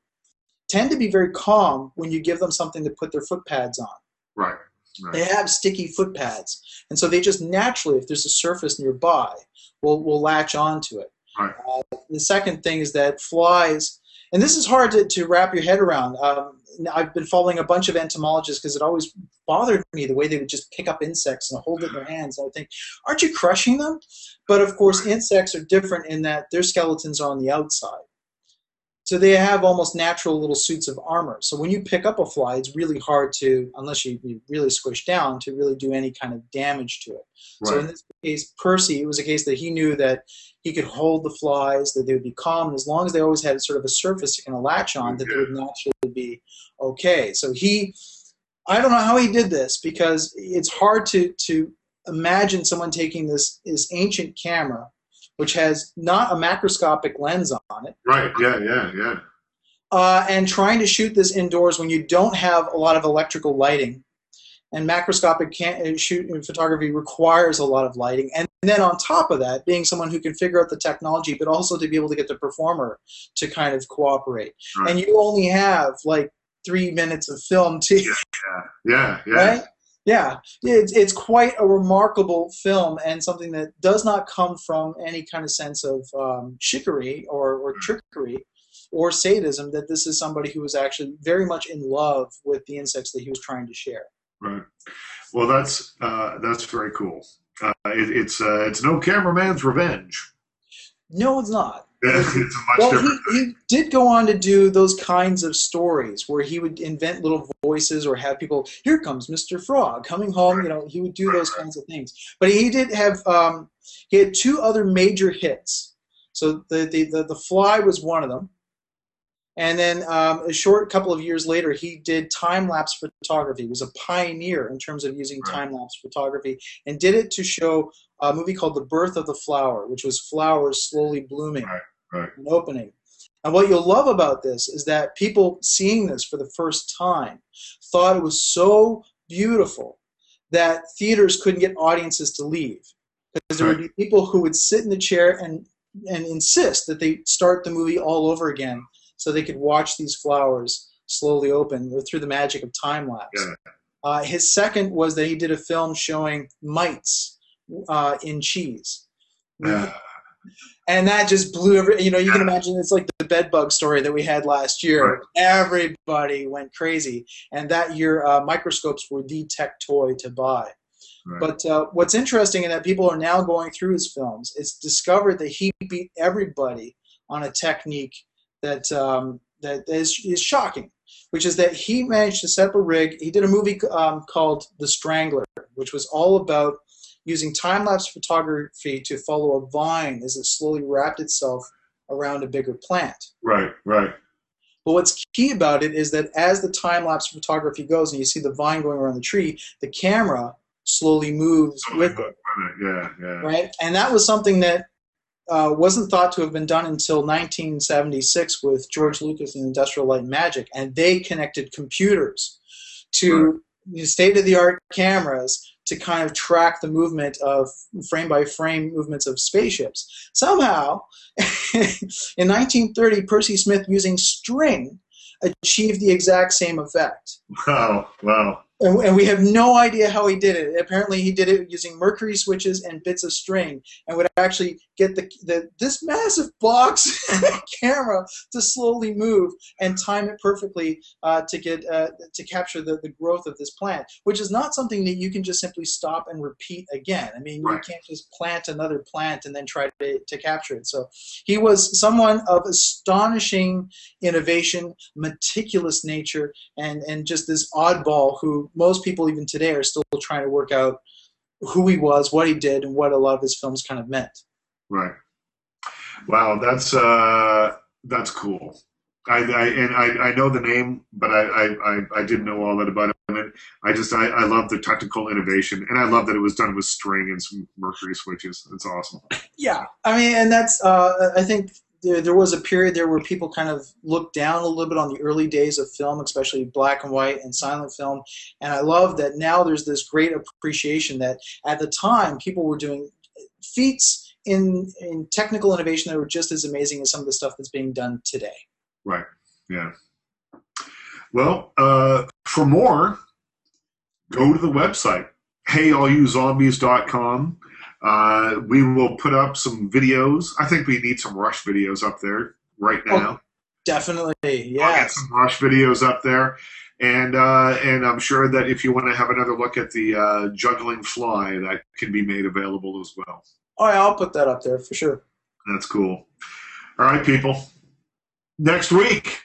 tend to be very calm when you give them something to put their foot pads on. Right. Right. They have sticky foot pads, and so they just naturally, if there's a surface nearby, will will latch onto it. Right. Uh, the second thing is that flies, and this is hard to, to wrap your head around. Um, I've been following a bunch of entomologists because it always bothered me the way they would just pick up insects and hold it in their hands. And I think, aren't you crushing them? But of course, insects are different in that their skeletons are on the outside. So they have almost natural little suits of armor. So when you pick up a fly, it's really hard to, unless you, you really squish down, to really do any kind of damage to it. Right. So in this case, Percy, it was a case that he knew that he could hold the flies, that they would be calm, and as long as they always had sort of a surface to kind of latch on, that they would naturally be okay. So he, I don't know how he did this because it's hard to to imagine someone taking this this ancient camera which has not a macroscopic lens on it. Right. Yeah. Yeah. Yeah. Uh, and trying to shoot this indoors when you don't have a lot of electrical lighting, and macroscopic can- uh, shoot photography requires a lot of lighting. And then on top of that, being someone who can figure out the technology, but also to be able to get the performer to kind of cooperate. Right. And you only have like three minutes of film to. Yeah. Yeah. Yeah. Right? Yeah, it's, it's quite a remarkable film and something that does not come from any kind of sense of um, chicory or, or trickery or sadism, that this is somebody who was actually very much in love with the insects that he was trying to share. Right. Well, that's uh, that's very cool. Uh, it, it's uh, it's no cameraman's revenge. No, it's not. It's well, he, he, did go on to do those kinds of stories where he would invent little voices or have people, here comes Mr. Frog coming home. Right. You know, he would do right, those right. kinds of things. But he did have, um, he had two other major hits. So the, the, the, the Fly was one of them. And then um, a short couple of years later, he did time lapse photography. He was a pioneer in terms of using time lapse photography and did it to show a movie called The Birth of the Flower, which was flowers slowly blooming right, right. and opening. And what you'll love about this is that people seeing this for the first time thought it was so beautiful that theaters couldn't get audiences to leave. Because there right. would be people who would sit in the chair and, and insist that they start the movie all over again so they could watch these flowers slowly open through the magic of time lapse. Yeah. Uh, his second was that he did a film showing mites uh, in cheese. Yeah. And that just blew every, you know, you can imagine it's like the bed bug story that we had last year. Right. Everybody went crazy. And that year, uh, microscopes were the tech toy to buy. Right. But uh, what's interesting in that people are now going through his films, it's discovered that he beat everybody on a technique that um, that is, is shocking, which is that he managed to set up a rig. He did a movie um, called The Strangler, which was all about using time lapse photography to follow a vine as it slowly wrapped itself around a bigger plant. Right, right. But what's key about it is that as the time lapse photography goes and you see the vine going around the tree, the camera slowly moves oh, with it. Yeah, yeah. Right? And that was something that uh, wasn't thought to have been done until 1976 with George Lucas and Industrial Light and Magic, and they connected computers to right. state of the art cameras to kind of track the movement of frame by frame movements of spaceships. Somehow, in 1930, Percy Smith using string achieved the exact same effect. Wow, wow and, and, we have no idea how he did it. Apparently, he did it using mercury switches and bits of string, and would actually get the, the this massive box camera to slowly move and time it perfectly uh, to get uh, to capture the, the growth of this plant, which is not something that you can just simply stop and repeat again. I mean, right. you can't just plant another plant and then try to, to capture it. So he was someone of astonishing innovation, meticulous nature, and and just this oddball who most people even today are still trying to work out who he was, what he did, and what a lot of his films kind of meant. Right. Wow, that's uh, that's cool. I, I and I, I know the name, but I, I, I didn't know all that about him. And I just I, I love the technical innovation, and I love that it was done with string and some mercury switches. It's awesome. Yeah, I mean, and that's uh, I think there, there was a period there where people kind of looked down a little bit on the early days of film, especially black and white and silent film. And I love that now there's this great appreciation that at the time people were doing feats in in technical innovation that were just as amazing as some of the stuff that's being done today. Right. Yeah. Well, uh, for more, go to the website heyallyouZombies.com. Uh, we will put up some videos. I think we need some Rush videos up there right oh, now. Oh, definitely, yeah. Get some Rush videos up there, and uh, and I'm sure that if you want to have another look at the uh, juggling fly, that can be made available as well. Oh, yeah, I'll put that up there for sure. That's cool. All right, people. next week.